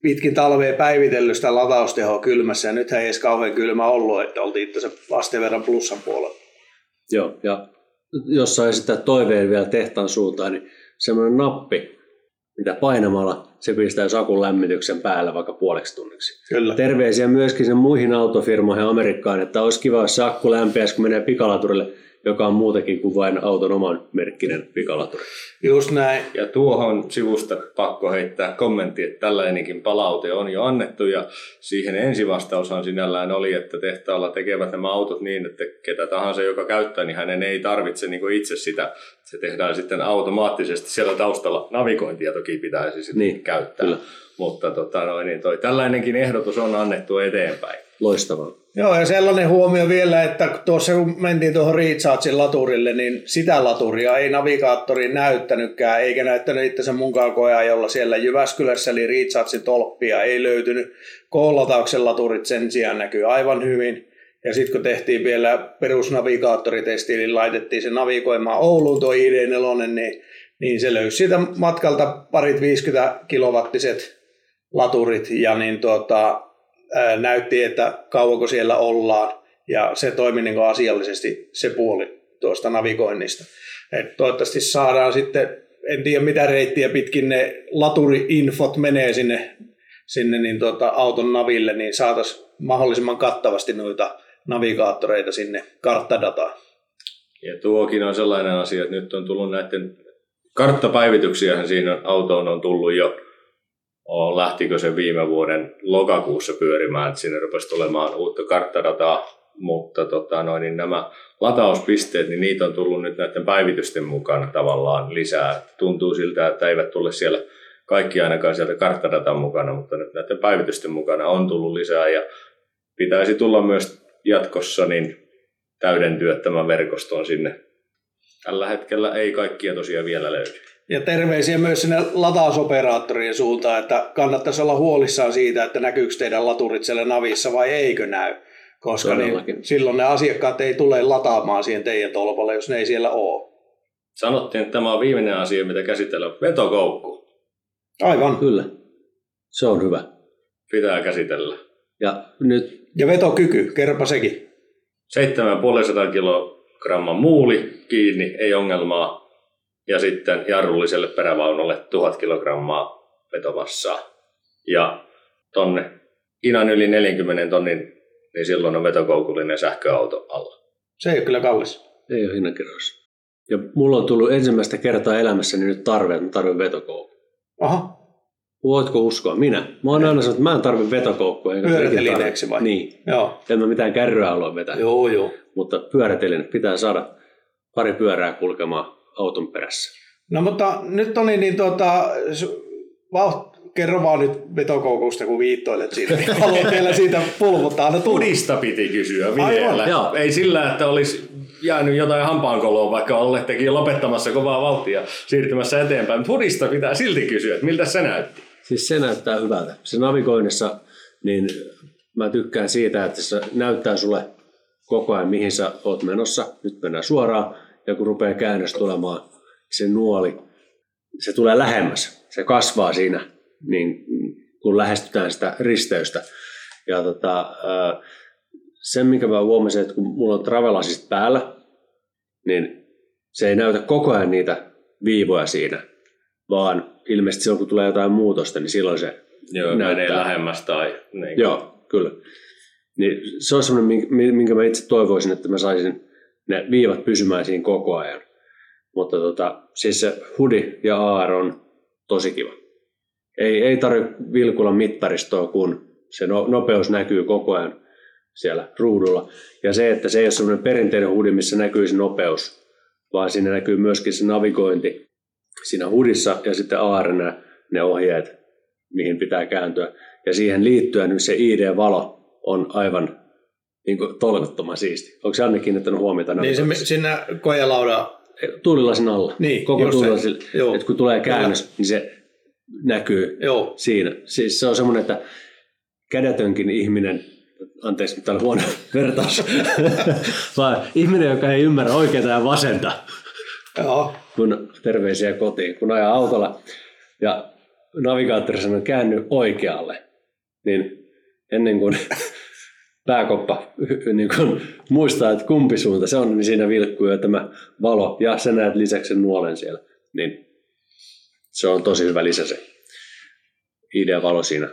pitkin talvea päivitellyt sitä lataustehoa kylmässä, ja nythän ei edes kauhean kylmä ollut, että oltiin itse vasten verran plussan puolella. Joo, ja jos sai sitä toiveen vielä tehtaan suuntaan, niin semmoinen nappi, mitä painamalla se pistää sakun lämmityksen päällä vaikka puoleksi tunniksi. Kyllä. Terveisiä myöskin sen muihin autofirmoihin Amerikkaan, että olisi kiva, jos se akku lämpiäisi, kun menee pikalaturille joka on muutenkin kuin vain auton oman merkkinen pikalaturi. Just näin. Ja tuohon sivusta pakko heittää kommentti, että tällainenkin palaute on jo annettu ja siihen ensivastaushan sinällään oli, että tehtaalla tekevät nämä autot niin, että ketä tahansa, joka käyttää, niin hänen ei tarvitse niin itse sitä. Se tehdään sitten automaattisesti siellä taustalla. Navigointia toki pitäisi sitten Niin, käyttää. kyllä. Mutta tota, noin, niin toi, tällainenkin ehdotus on annettu eteenpäin. Loistavaa. Joo, ja sellainen huomio vielä, että tuossa kun mentiin tuohon Rechargein laturille, niin sitä laturia ei navigaattori näyttänytkään, eikä näyttänyt itse munkaan koeajolla siellä Jyväskylässä, eli Rechargein tolppia ei löytynyt. K-latauksen laturit sen sijaan näkyy aivan hyvin. Ja sitten kun tehtiin vielä perusnavigaattoritesti, niin laitettiin se navigoimaan Ouluun tuo ID4, niin, niin se löysi siitä matkalta parit 50 kilowattiset laturit ja niin tuota, näytti, että kauanko siellä ollaan ja se toimi niin kuin asiallisesti se puoli tuosta navigoinnista. Et toivottavasti saadaan sitten, en tiedä mitä reittiä pitkin ne laturi-infot menee sinne, sinne niin tuota, auton naville, niin saataisiin mahdollisimman kattavasti noita navigaattoreita sinne karttadataan. Ja tuokin on sellainen asia, että nyt on tullut näiden karttapäivityksiähän siinä autoon on tullut jo, lähtikö se viime vuoden lokakuussa pyörimään, että sinne rupesi tulemaan uutta karttadataa, mutta tota, noin, niin nämä latauspisteet, niin niitä on tullut nyt näiden päivitysten mukana tavallaan lisää. Tuntuu siltä, että eivät tule siellä kaikki ainakaan sieltä karttadatan mukana, mutta nyt näiden päivitysten mukana on tullut lisää ja pitäisi tulla myös jatkossa niin täydentyä tämän verkoston sinne. Tällä hetkellä ei kaikkia tosiaan vielä löydy. Ja terveisiä myös sinne latausoperaattorien suuntaan, että kannattaisi olla huolissaan siitä, että näkyykö teidän laturit siellä navissa vai eikö näy. Koska niin, silloin ne asiakkaat ei tule lataamaan siihen teidän tolpalle, jos ne ei siellä ole. Sanottiin, että tämä on viimeinen asia, mitä käsitellään. Vetokoukku Aivan. Kyllä. Se on hyvä. pitää käsitellä. Ja nyt Ja vetokyky, kerropa sekin. 7,5 kilogramman muuli kiinni, ei ongelmaa. Ja sitten jarrulliselle perävaunulle 1000 kilogrammaa vetomassaa. Ja tonne Inan yli 40 tonnin, niin silloin on vetokoukullinen sähköauto alla. Se ei ole kyllä kallis. ei ole hinnankirjoissa. Ja mulla on tullut ensimmäistä kertaa elämässäni nyt tarve, että mä tarvitsen vetokoukku. Aha, Voitko uskoa? Minä. Mä oon aina sanonut, että mä en tarvitse vetokoukkua. Pyörätelineeksi tarvi- vai? Niin. joo. En mä mitään kärryä halua vetää. Joo, joo. Mutta pyöräteline pitää saada pari pyörää kulkemaan auton perässä. No mutta nyt Toni, niin tuota, vauht, kerro vaan nyt vetokoukusta, kun viittoilet siitä. Niin haluan vielä siitä pulmuttaa. No. Pudista piti kysyä Aivan, vielä. joo. Ei sillä, että olisi jäänyt jotain hampaankoloa, vaikka olettekin lopettamassa kovaa vauhtia siirtymässä eteenpäin. Mutta Pudista pitää silti kysyä, että miltä se näytti. Siis se näyttää hyvältä. Se navigoinnissa, niin mä tykkään siitä, että se näyttää sulle koko ajan, mihin sä oot menossa. Nyt mennään suoraan, ja kun rupeaa käännös tulemaan, se nuoli, se tulee lähemmäs. Se kasvaa siinä, niin kun lähestytään sitä risteystä. Ja tota, ää, sen, minkä mä huomasin, että kun mulla on travelasit päällä, niin se ei näytä koko ajan niitä viivoja siinä, vaan ilmeisesti silloin, kun tulee jotain muutosta, niin silloin se Joo, näyttää. menee lähemmäs tai... Niin. Joo, kyllä. Niin se on semmoinen, minkä- mä itse toivoisin, että mä saisin ne viivat pysymään siinä koko ajan. Mutta tota, siis se hudi ja AR on tosi kiva. Ei, ei tarvitse vilkulla mittaristoa, kun se no, nopeus näkyy koko ajan siellä ruudulla. Ja se, että se ei ole semmoinen perinteinen hudi, missä näkyy se nopeus, vaan siinä näkyy myöskin se navigointi siinä hudissa ja sitten AR ne ohjeet, mihin pitää kääntyä. Ja siihen liittyen nyt se ID-valo on aivan niin kuin, tolkuttoman siisti. Onko Janne kiinnittänyt huomiota? Niin se siinä kojelauda. Tuulilasin alla. Niin, Koko tuulilasin, että kun tulee käännös, niin se näkyy Joo. siinä. Siis se on semmoinen, että kädetönkin ihminen, anteeksi nyt huono vertaus, vaan ihminen, joka ei ymmärrä oikeaa ja vasenta, Joo. kun terveisiä kotiin, kun ajaa autolla ja navigaattori sanoo käänny oikealle, niin ennen kuin pääkoppa niin kuin muistaa, että kumpi suunta se on, niin siinä vilkkuu jo tämä valo ja sä näet lisäksi sen nuolen siellä. Niin se on tosi hyvä lisä se ID-valo siinä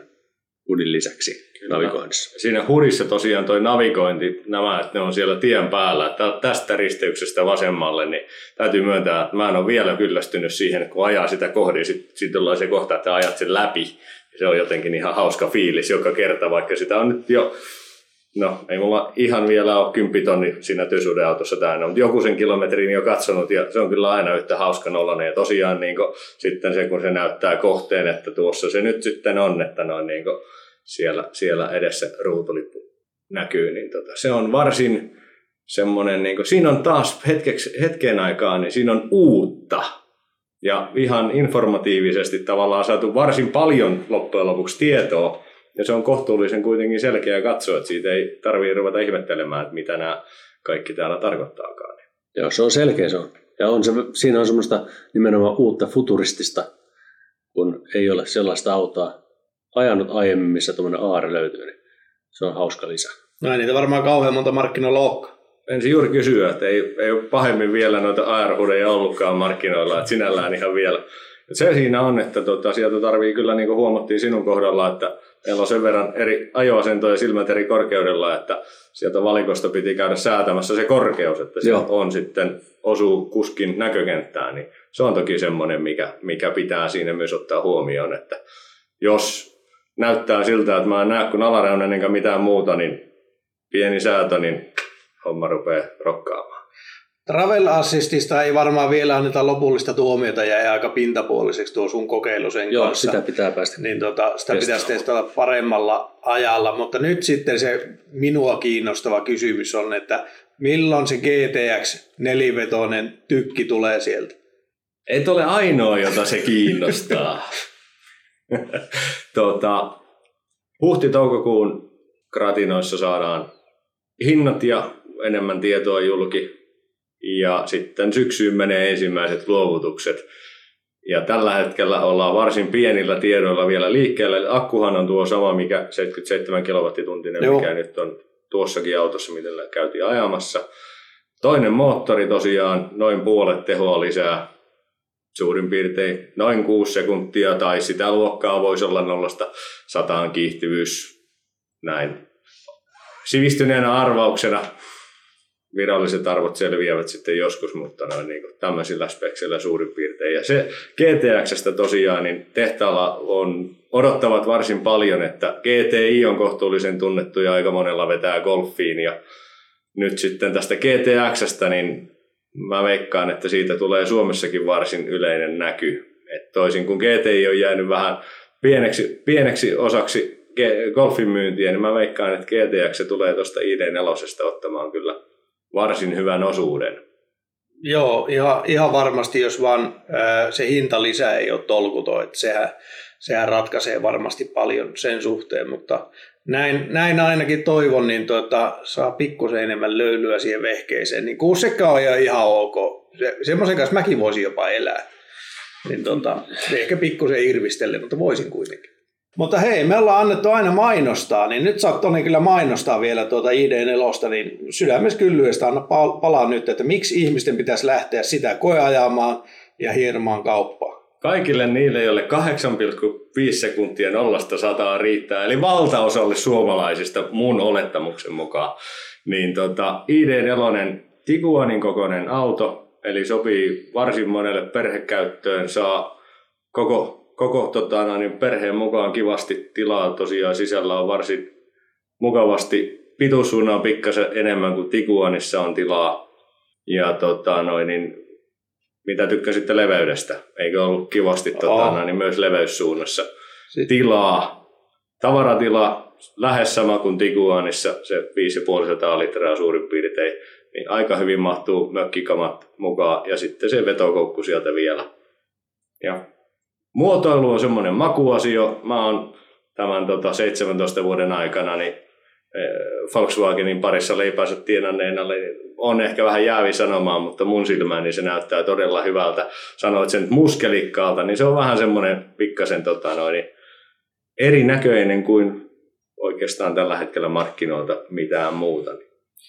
hudin lisäksi navigoinnissa. Siinä hudissa tosiaan toi navigointi, nämä, että ne on siellä tien päällä, että tästä risteyksestä vasemmalle, niin täytyy myöntää, että mä en ole vielä kyllästynyt siihen, kun ajaa sitä kohdin, sitten sit ollaan se kohta, että ajat sen läpi. Se on jotenkin ihan hauska fiilis joka kerta, vaikka sitä on nyt jo No, ei mulla ihan vielä ole kymppitonni siinä työsuuden autossa täynnä, mutta joku sen kilometrin jo katsonut ja se on kyllä aina yhtä hauska nollainen. Ja tosiaan niin kuin, sitten se, kun se näyttää kohteen, että tuossa se nyt sitten on, että noin niin kuin, siellä, siellä edessä ruutulippu näkyy, niin tota, se on varsin semmoinen, niin kuin, siinä on taas hetkeksi, hetken aikaa, niin siinä on uutta. Ja ihan informatiivisesti tavallaan saatu varsin paljon loppujen lopuksi tietoa ja se on kohtuullisen kuitenkin selkeä katsoa, että siitä ei tarvitse ruveta ihmettelemään, että mitä nämä kaikki täällä tarkoittaakaan. Joo, se on selkeä se on. Ja on se, siinä on semmoista nimenomaan uutta futuristista, kun ei ole sellaista autoa ajanut aiemmin, missä tuommoinen aare löytyy, niin se on hauska lisä. No niitä varmaan kauhean monta markkinoilla olekaan. Ensin juuri kysyä, että ei, ei ole pahemmin vielä noita AR-hudeja ollutkaan markkinoilla, että sinällään ihan vielä. Se siinä on, että tota, sieltä tarvii kyllä, niin kuin huomattiin sinun kohdalla, että meillä on sen verran eri ajoasentoja ja silmät eri korkeudella, että sieltä valikosta piti käydä säätämässä se korkeus, että se on sitten osuu kuskin näkökenttään, niin se on toki semmoinen, mikä, mikä pitää siinä myös ottaa huomioon, että jos näyttää siltä, että mä en näe kun alareunen enkä mitään muuta, niin pieni säätö, niin homma rupeaa rokkaamaan. Travel Assistista ei varmaan vielä anneta lopullista tuomiota ja aika pintapuoliseksi tuo sun kokeilu sen Joo, kanssa. sitä pitää päästä Niin tota, sitä pitäisi testata paremmalla ajalla, mutta nyt sitten se minua kiinnostava kysymys on, että milloin se GTX nelivetoinen tykki tulee sieltä? Et ole ainoa, jota se kiinnostaa. tota, Huhti-toukokuun kratinoissa saadaan hinnat ja enemmän tietoa julki ja sitten syksyyn menee ensimmäiset luovutukset. Ja tällä hetkellä ollaan varsin pienillä tiedoilla vielä liikkeellä. Akkuhan on tuo sama, mikä 77 kilowattituntinen, Joo. mikä nyt on tuossakin autossa, mitä käytiin ajamassa. Toinen moottori tosiaan, noin puolet tehoa lisää, suurin piirtein noin 6 sekuntia, tai sitä luokkaa voisi olla nollasta sataan kiihtyvyys näin sivistyneenä arvauksena viralliset arvot selviävät sitten joskus, mutta noin niin kuin tämmöisillä spekseillä suurin piirtein. Ja se GTXstä tosiaan, niin tehtaalla on, odottavat varsin paljon, että GTI on kohtuullisen tunnettu ja aika monella vetää golfiin. Ja nyt sitten tästä GTXstä, niin mä veikkaan, että siitä tulee Suomessakin varsin yleinen näky. Et toisin kuin GTI on jäänyt vähän pieneksi, pieneksi osaksi golfin myyntiä, niin mä veikkaan, että GTX tulee tuosta ID4 ottamaan kyllä varsin hyvän osuuden. Joo, ihan, ihan varmasti, jos vaan ää, se hinta lisää ei ole tolkuto, että sehän, sehän ratkaisee varmasti paljon sen suhteen, mutta näin, näin ainakin toivon, niin tota, saa pikkusen enemmän löylyä siihen vehkeeseen. Niin kuusekka on ihan ok. Se, semmoisen kanssa mäkin voisin jopa elää. Niin tota, ehkä pikkusen irvistelle, mutta voisin kuitenkin. Mutta hei, me ollaan annettu aina mainostaa, niin nyt saat Toni kyllä mainostaa vielä tuota ID4, niin sydämessä kyllyestä anna palaa nyt, että miksi ihmisten pitäisi lähteä sitä koeajamaan ja hiermaan kauppaa. Kaikille niille, joille 8,5 sekuntia nollasta sataa riittää, eli valtaosalle suomalaisista mun olettamuksen mukaan, niin tota, ID4 Tiguanin kokoinen auto, eli sopii varsin monelle perhekäyttöön, saa koko koko tota, no, niin perheen mukaan kivasti tilaa. Tosiaan sisällä on varsin mukavasti pituussuunnan on pikkasen enemmän kuin Tiguanissa on tilaa. Ja tota, noin, niin, mitä tykkäsitte leveydestä? Eikö ollut kivasti tota, noin, niin myös leveyssuunnassa Sitten. tilaa? Tavaratila lähes sama kuin Tiguanissa, se 5,5 litraa suurin piirtein. Niin aika hyvin mahtuu mökkikamat mukaan ja sitten se vetokoukku sieltä vielä. Ja muotoilu on semmoinen makuasio. Mä oon tämän tota, 17 vuoden aikana niin, e, Volkswagenin parissa leipänsä tienanneena niin on ehkä vähän jäävi sanomaan, mutta mun silmään niin se näyttää todella hyvältä. Sanoit sen muskelikkaalta, niin se on vähän semmoinen pikkasen tota, noin, erinäköinen kuin oikeastaan tällä hetkellä markkinoilta mitään muuta.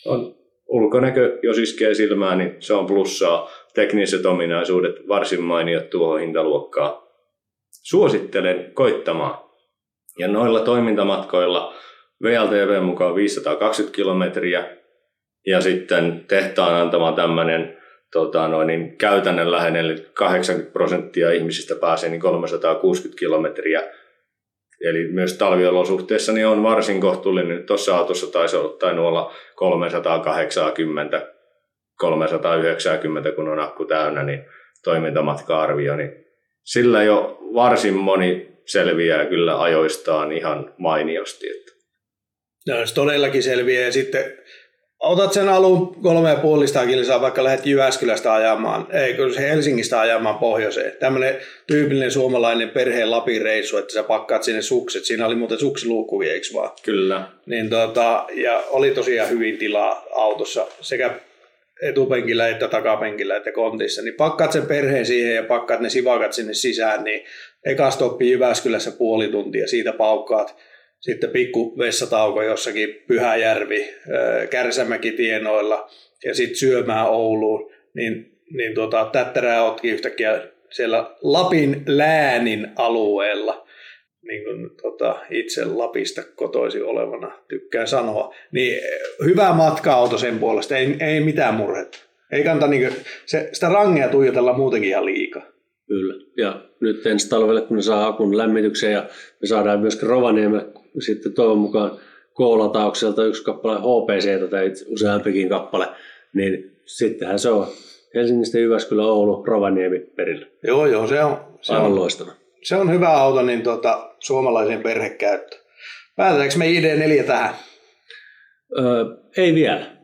On ulkonäkö, jos iskee silmään, niin se on plussaa. Tekniset ominaisuudet varsin mainiot tuohon hintaluokkaan suosittelen koittamaan. Ja noilla toimintamatkoilla VLTV mukaan 520 kilometriä ja sitten tehtaan antama tämmöinen tota noin, niin käytännönläheinen, eli 80 prosenttia ihmisistä pääsee niin 360 kilometriä. Eli myös talviolosuhteissa niin on varsin kohtuullinen. Tuossa autossa taisi olla tainnut olla 380, 390, kun on akku täynnä, niin toimintamatka-arvio, niin sillä jo varsin moni selviää kyllä ajoistaan ihan mainiosti. Että. No, se todellakin selviää. Ja sitten otat sen alun kolme ja puolista kilsaa, vaikka lähdet Jyväskylästä ajamaan, ei kun Helsingistä ajamaan pohjoiseen. Tämmöinen tyypillinen suomalainen perheen Lapin reissu, että sä pakkaat sinne sukset. Siinä oli muuten suksiluukkuja, eikö vaan? Kyllä. Niin tota, ja oli tosiaan hyvin tilaa autossa sekä etupenkillä että takapenkillä että kontissa, niin pakkaat sen perheen siihen ja pakkaat ne sivakat sinne sisään, niin eka stoppi Jyväskylässä puoli tuntia, siitä paukkaat sitten pikku vessatauko jossakin Pyhäjärvi, Kärsämäki tienoilla ja sitten syömään Ouluun, niin, niin tota, tättärää otkin yhtäkkiä siellä Lapin läänin alueella, niin kuin tota, itse Lapista kotoisin olevana tykkään sanoa, niin hyvä matka-auto sen puolesta, ei, ei mitään murhetta. Ei kannata niin kuin, se, sitä rangea tuijotella muutenkin ihan liikaa. Kyllä. Ja nyt ensi talvelle, kun ne saa akun lämmityksen ja me saadaan myös Rovaniemelle sitten toivon mukaan K-lataukselta yksi kappale HPC tai useampikin kappale, niin sittenhän se on Helsingistä Jyväskylä, Oulu, Rovaniemi perillä. Joo, joo, se on, se on, loistava. se on hyvä auto niin tota, suomalaisen perhekäyttö. Päätetäänkö me ID4 tähän? Öö, ei vielä.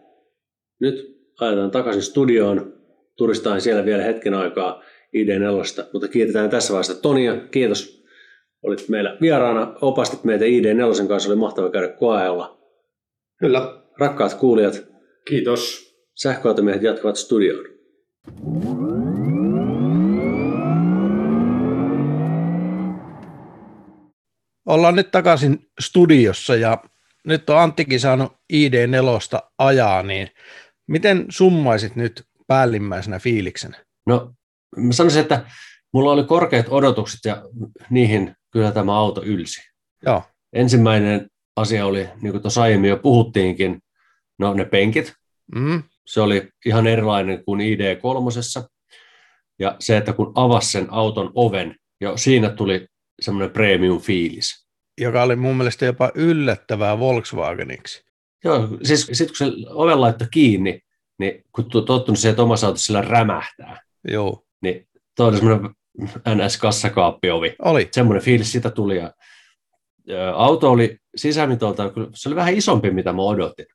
Nyt ajetaan takaisin studioon. Turistaan siellä vielä hetken aikaa ID4, mutta kiitetään tässä vaiheessa Tonia. Kiitos olit meillä vieraana, opastit meitä ID4 kanssa, oli mahtava käydä koeajalla. Kyllä. Rakkaat kuulijat, Kiitos. sähköautomiehet jatkavat studioon. Ollaan nyt takaisin studiossa ja nyt on Anttikin saanut ID4 ajaa, niin miten summaisit nyt päällimmäisenä fiiliksen? No, mä sanoisin, että mulla oli korkeat odotukset ja niihin kyllä tämä auto ylsi. Joo. Ensimmäinen asia oli, niin kuin tuossa aiemmin jo puhuttiinkin, no ne penkit. Mm. Se oli ihan erilainen kuin ID3. Ja se, että kun avasi sen auton oven, jo siinä tuli semmoinen premium fiilis. Joka oli mun mielestä jopa yllättävää Volkswageniksi. Joo, siis sitten kun se oven laittoi kiinni, niin kun tottunut siihen, että omassa autossa sillä rämähtää, Joo. niin tuo oli semmoinen NS-kassakaappiovi. Oli. Semmoinen fiilis siitä tuli. Ja, ja auto oli sisämitolta, se oli vähän isompi, mitä mä odotin.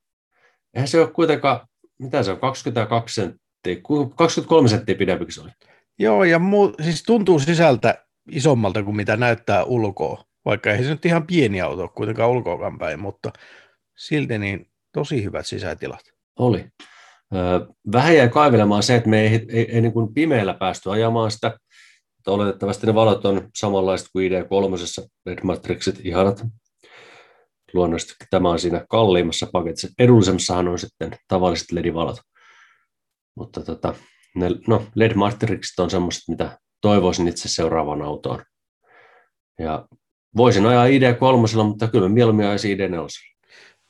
Eihän se ole kuitenkaan, mitä se on, 22 senttiä, 23 senttiä pidempi se oli. Joo, ja muu, siis tuntuu sisältä isommalta kuin mitä näyttää ulkoa, vaikka ei se nyt ihan pieni auto kuitenkaan ulkoakaan päin, mutta silti niin tosi hyvät sisätilat. Oli. Vähän jäi kaivelemaan se, että me ei, ei, ei niin kuin pimeällä päästy ajamaan sitä. Että oletettavasti ne valot on samanlaiset kuin ID3, LED Matrixit, ihanat. Luonnollisesti tämä on siinä kalliimmassa paketissa. Edullisemmassahan on sitten tavalliset LED-valot. Mutta tota, ne, no, LED Matrixit on semmoiset, mitä toivoisin itse seuraavaan autoon. Ja voisin ajaa ID3, mutta kyllä mieluummin ajaisin ID4.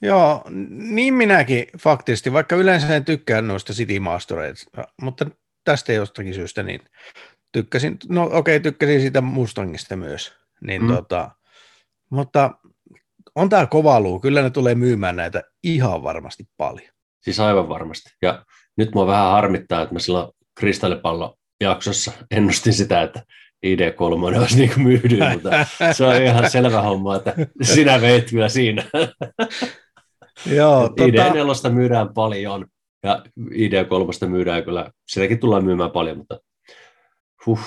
Joo, niin minäkin faktisesti, vaikka yleensä en tykkää noista City Mastereista, mutta tästä jostakin syystä niin tykkäsin, no okei, okay, tykkäsin siitä Mustangista myös, niin mm. tota, mutta on tämä kova luu, kyllä ne tulee myymään näitä ihan varmasti paljon. Siis aivan varmasti, ja nyt mua vähän harmittaa, että mä silloin kristallipallo jaksossa ennustin sitä, että ID3 olisi niin kuin myydyin, mutta se on ihan selvä homma, että sinä veit kyllä siinä. Joo, ID4 tota... myydään paljon ja ID3 myydään kyllä, sitäkin tullaan myymään paljon, mutta huh.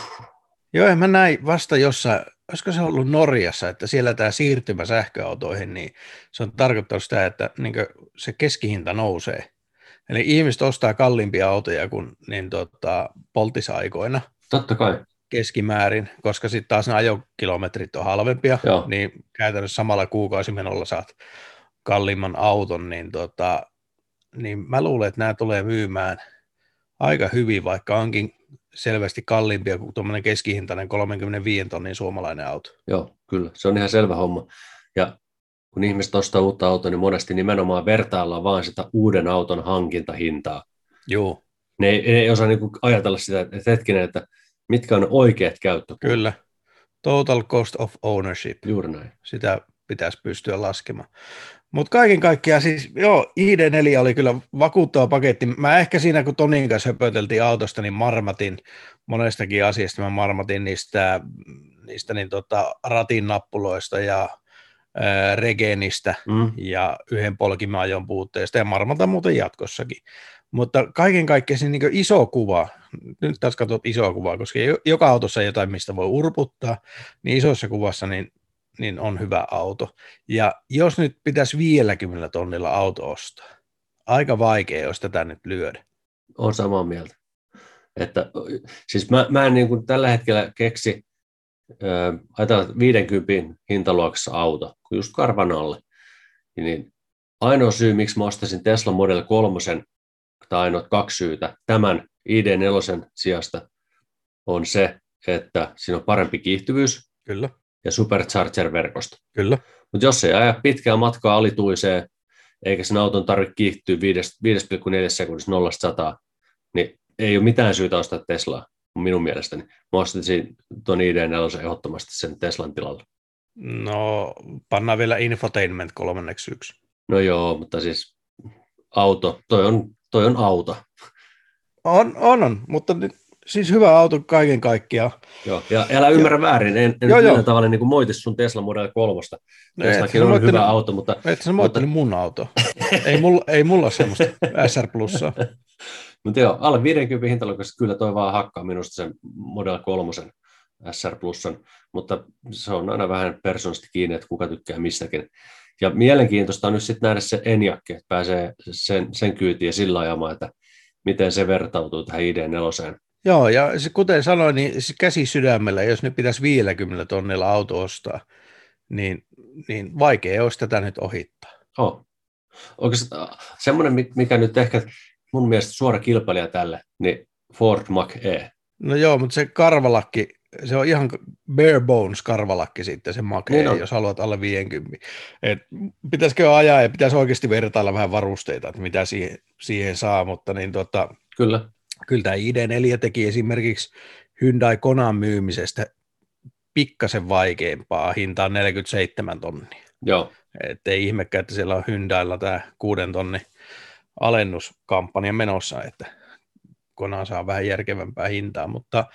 Joo, mä näin vasta jossain, olisiko se ollut Norjassa, että siellä tämä siirtymä sähköautoihin, niin se on tarkoittanut sitä, että niin se keskihinta nousee. Eli ihmiset ostaa kalliimpia autoja kuin niin tota, poltisaikoina. Totta kai. Keskimäärin, koska sitten taas ne ajokilometrit on halvempia, Joo. niin käytännössä samalla kuukausimenolla saat kalliimman auton, niin, tota, niin mä luulen, että nämä tulee myymään aika hyvin, vaikka onkin selvästi kalliimpia kuin tuommoinen keskihintainen 35 tonnin suomalainen auto. Joo, kyllä. Se on ihan selvä homma. Ja kun ihmiset ostaa uutta autoa, niin monesti nimenomaan vertaillaan vaan sitä uuden auton hankintahintaa. Joo. Ne ei, ne ei osaa niin ajatella sitä, että hetkinen, että mitkä on oikeat käyttökulut. Kyllä. Total cost of ownership. Juuri näin. Sitä pitäisi pystyä laskemaan. Mutta kaiken kaikkiaan siis, joo, ID4 oli kyllä vakuuttava paketti. Mä ehkä siinä, kun Tonin kanssa höpöteltiin autosta, niin marmatin monestakin asiasta. Mä marmatin niistä, niistä niin tota, ratin nappuloista ja ää, regenistä Mm. ja yhden polkimaajon puutteesta ja marmata muuten jatkossakin. Mutta kaiken kaikkiaan se niin iso kuva, nyt taas katsot isoa kuvaa, koska jo- joka autossa on jotain, mistä voi urputtaa, niin isossa kuvassa niin, niin on hyvä auto. Ja jos nyt pitäisi 50 tonnilla auto ostaa, aika vaikea olisi tätä nyt lyödä. on samaa mieltä. Että, siis mä, mä en niin kuin tällä hetkellä keksi, ajatellaan, että 50 hintaluokassa auto, kun just karvan alle, niin ainoa syy, miksi mä ostaisin Tesla Model 3, tai ainoat kaksi syytä, tämän ID4 sijasta, on se, että siinä on parempi kiihtyvyys Kyllä, ja supercharger-verkosto. kyllä. Mutta jos ei aja pitkää matkaa alituiseen, eikä sen auton tarvitse kiihtyä 5 5,4 sekunnissa 0 100, niin ei ole mitään syytä ostaa Teslaa, minun mielestäni. Mä ostaisin tuon ID4 ehdottomasti sen Teslan tilalle. No, pannaan vielä infotainment kolmanneksi yksi. No joo, mutta siis auto, toi on, toi on auto. On, on, on, mutta nyt, siis hyvä auto kaiken kaikkiaan. Joo. Ja älä ymmärrä väärin, en, en Joo, joo. tavalla niin moiti sun Tesla Model 3. No, Teslakin on hyvä auto, mutta Et sä moittanut mun auto. ei, mulla, ei mulla semmoista SR Plussaa. Mutta joo, alle 50 hintaluokassa kyllä toi vaan hakkaa minusta sen Model 3 SR Plusan, mutta se on aina vähän persoonallisesti kiinni, että kuka tykkää mistäkin. Ja mielenkiintoista on nyt sitten nähdä se Enjakki, että pääsee sen, sen kyytiin ja sillä ajamaan, että miten se vertautuu tähän ID4. Joo, ja kuten sanoin, niin käsi sydämellä, jos nyt pitäisi 50 tonnilla auto ostaa, niin, niin vaikea olisi tätä nyt ohittaa. Oh. Oikeastaan semmoinen, mi- mikä nyt ehkä mun mielestä suora kilpailija tälle, niin Ford Mach-E. No joo, mutta se karvalakki, se on ihan bare bones karvalakki sitten se makee, Niin niin on. jos haluat alle 50. Et pitäisikö ajaa ja pitäisi oikeasti vertailla vähän varusteita, että mitä siihen, siihen saa, mutta niin tota, Kyllä, kyllä tämä ID4 teki esimerkiksi Hyundai Konan myymisestä pikkasen vaikeampaa, hintaan 47 tonnia. joo. Että ei ihmekään, että siellä on Hyundailla tämä kuuden tonnin alennuskampanja menossa, että Kona saa vähän järkevämpää hintaa, mutta,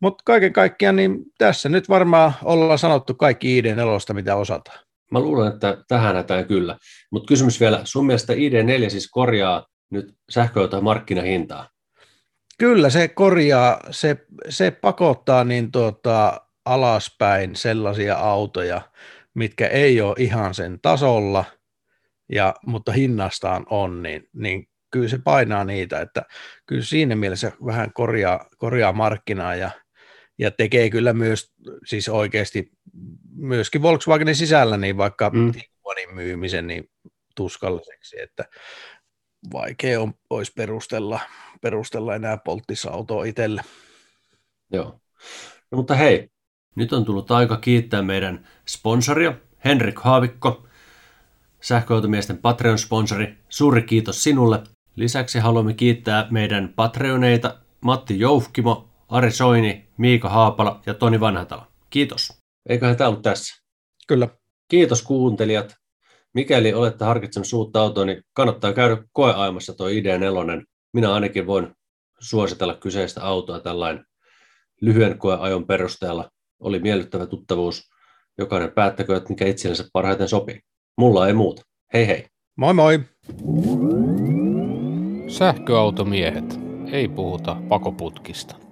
mutta kaiken kaikkiaan niin tässä nyt varmaan ollaan sanottu kaikki ID4, mitä osataan. Mä luulen, että tähän hätään kyllä. Mutta kysymys vielä, sun mielestä ID4 siis korjaa nyt sähköautojen markkinahintaa? Kyllä se korjaa, se, se pakottaa niin tuota, alaspäin sellaisia autoja, mitkä ei ole ihan sen tasolla, ja, mutta hinnastaan on, niin, niin kyllä se painaa niitä, että kyllä siinä mielessä vähän korjaa, korjaa markkinaa ja, ja tekee kyllä myös siis oikeasti myöskin Volkswagenin sisällä niin vaikka Mm. Tiguanin myymisen niin tuskalliseksi, että vaikea on, olisi perustella, perustella enää polttisautoa itselle. Joo. No, mutta hei, nyt on tullut aika kiittää meidän sponsoria, Henrik Haavikko, sähköautomiesten Patreon-sponsori. Suuri kiitos sinulle. Lisäksi haluamme kiittää meidän Patreoneita Matti Joufkimo, Ari Soini, Miika Haapala ja Toni Vanhatalo. Kiitos. Eiköhän tämä ollut tässä. Kyllä. Kiitos kuuntelijat. Mikäli olette harkitseneet uutta autoa, niin kannattaa käydä koeajamassa tuo ID4. Minä ainakin voin suositella kyseistä autoa tällainen lyhyen koeajon perusteella. Oli miellyttävä tuttavuus. Jokainen päättäkö, että mikä itsellensä parhaiten sopii. Mulla ei muuta. Hei hei. Moi moi! Sähköautomiehet. Ei puhuta pakoputkista.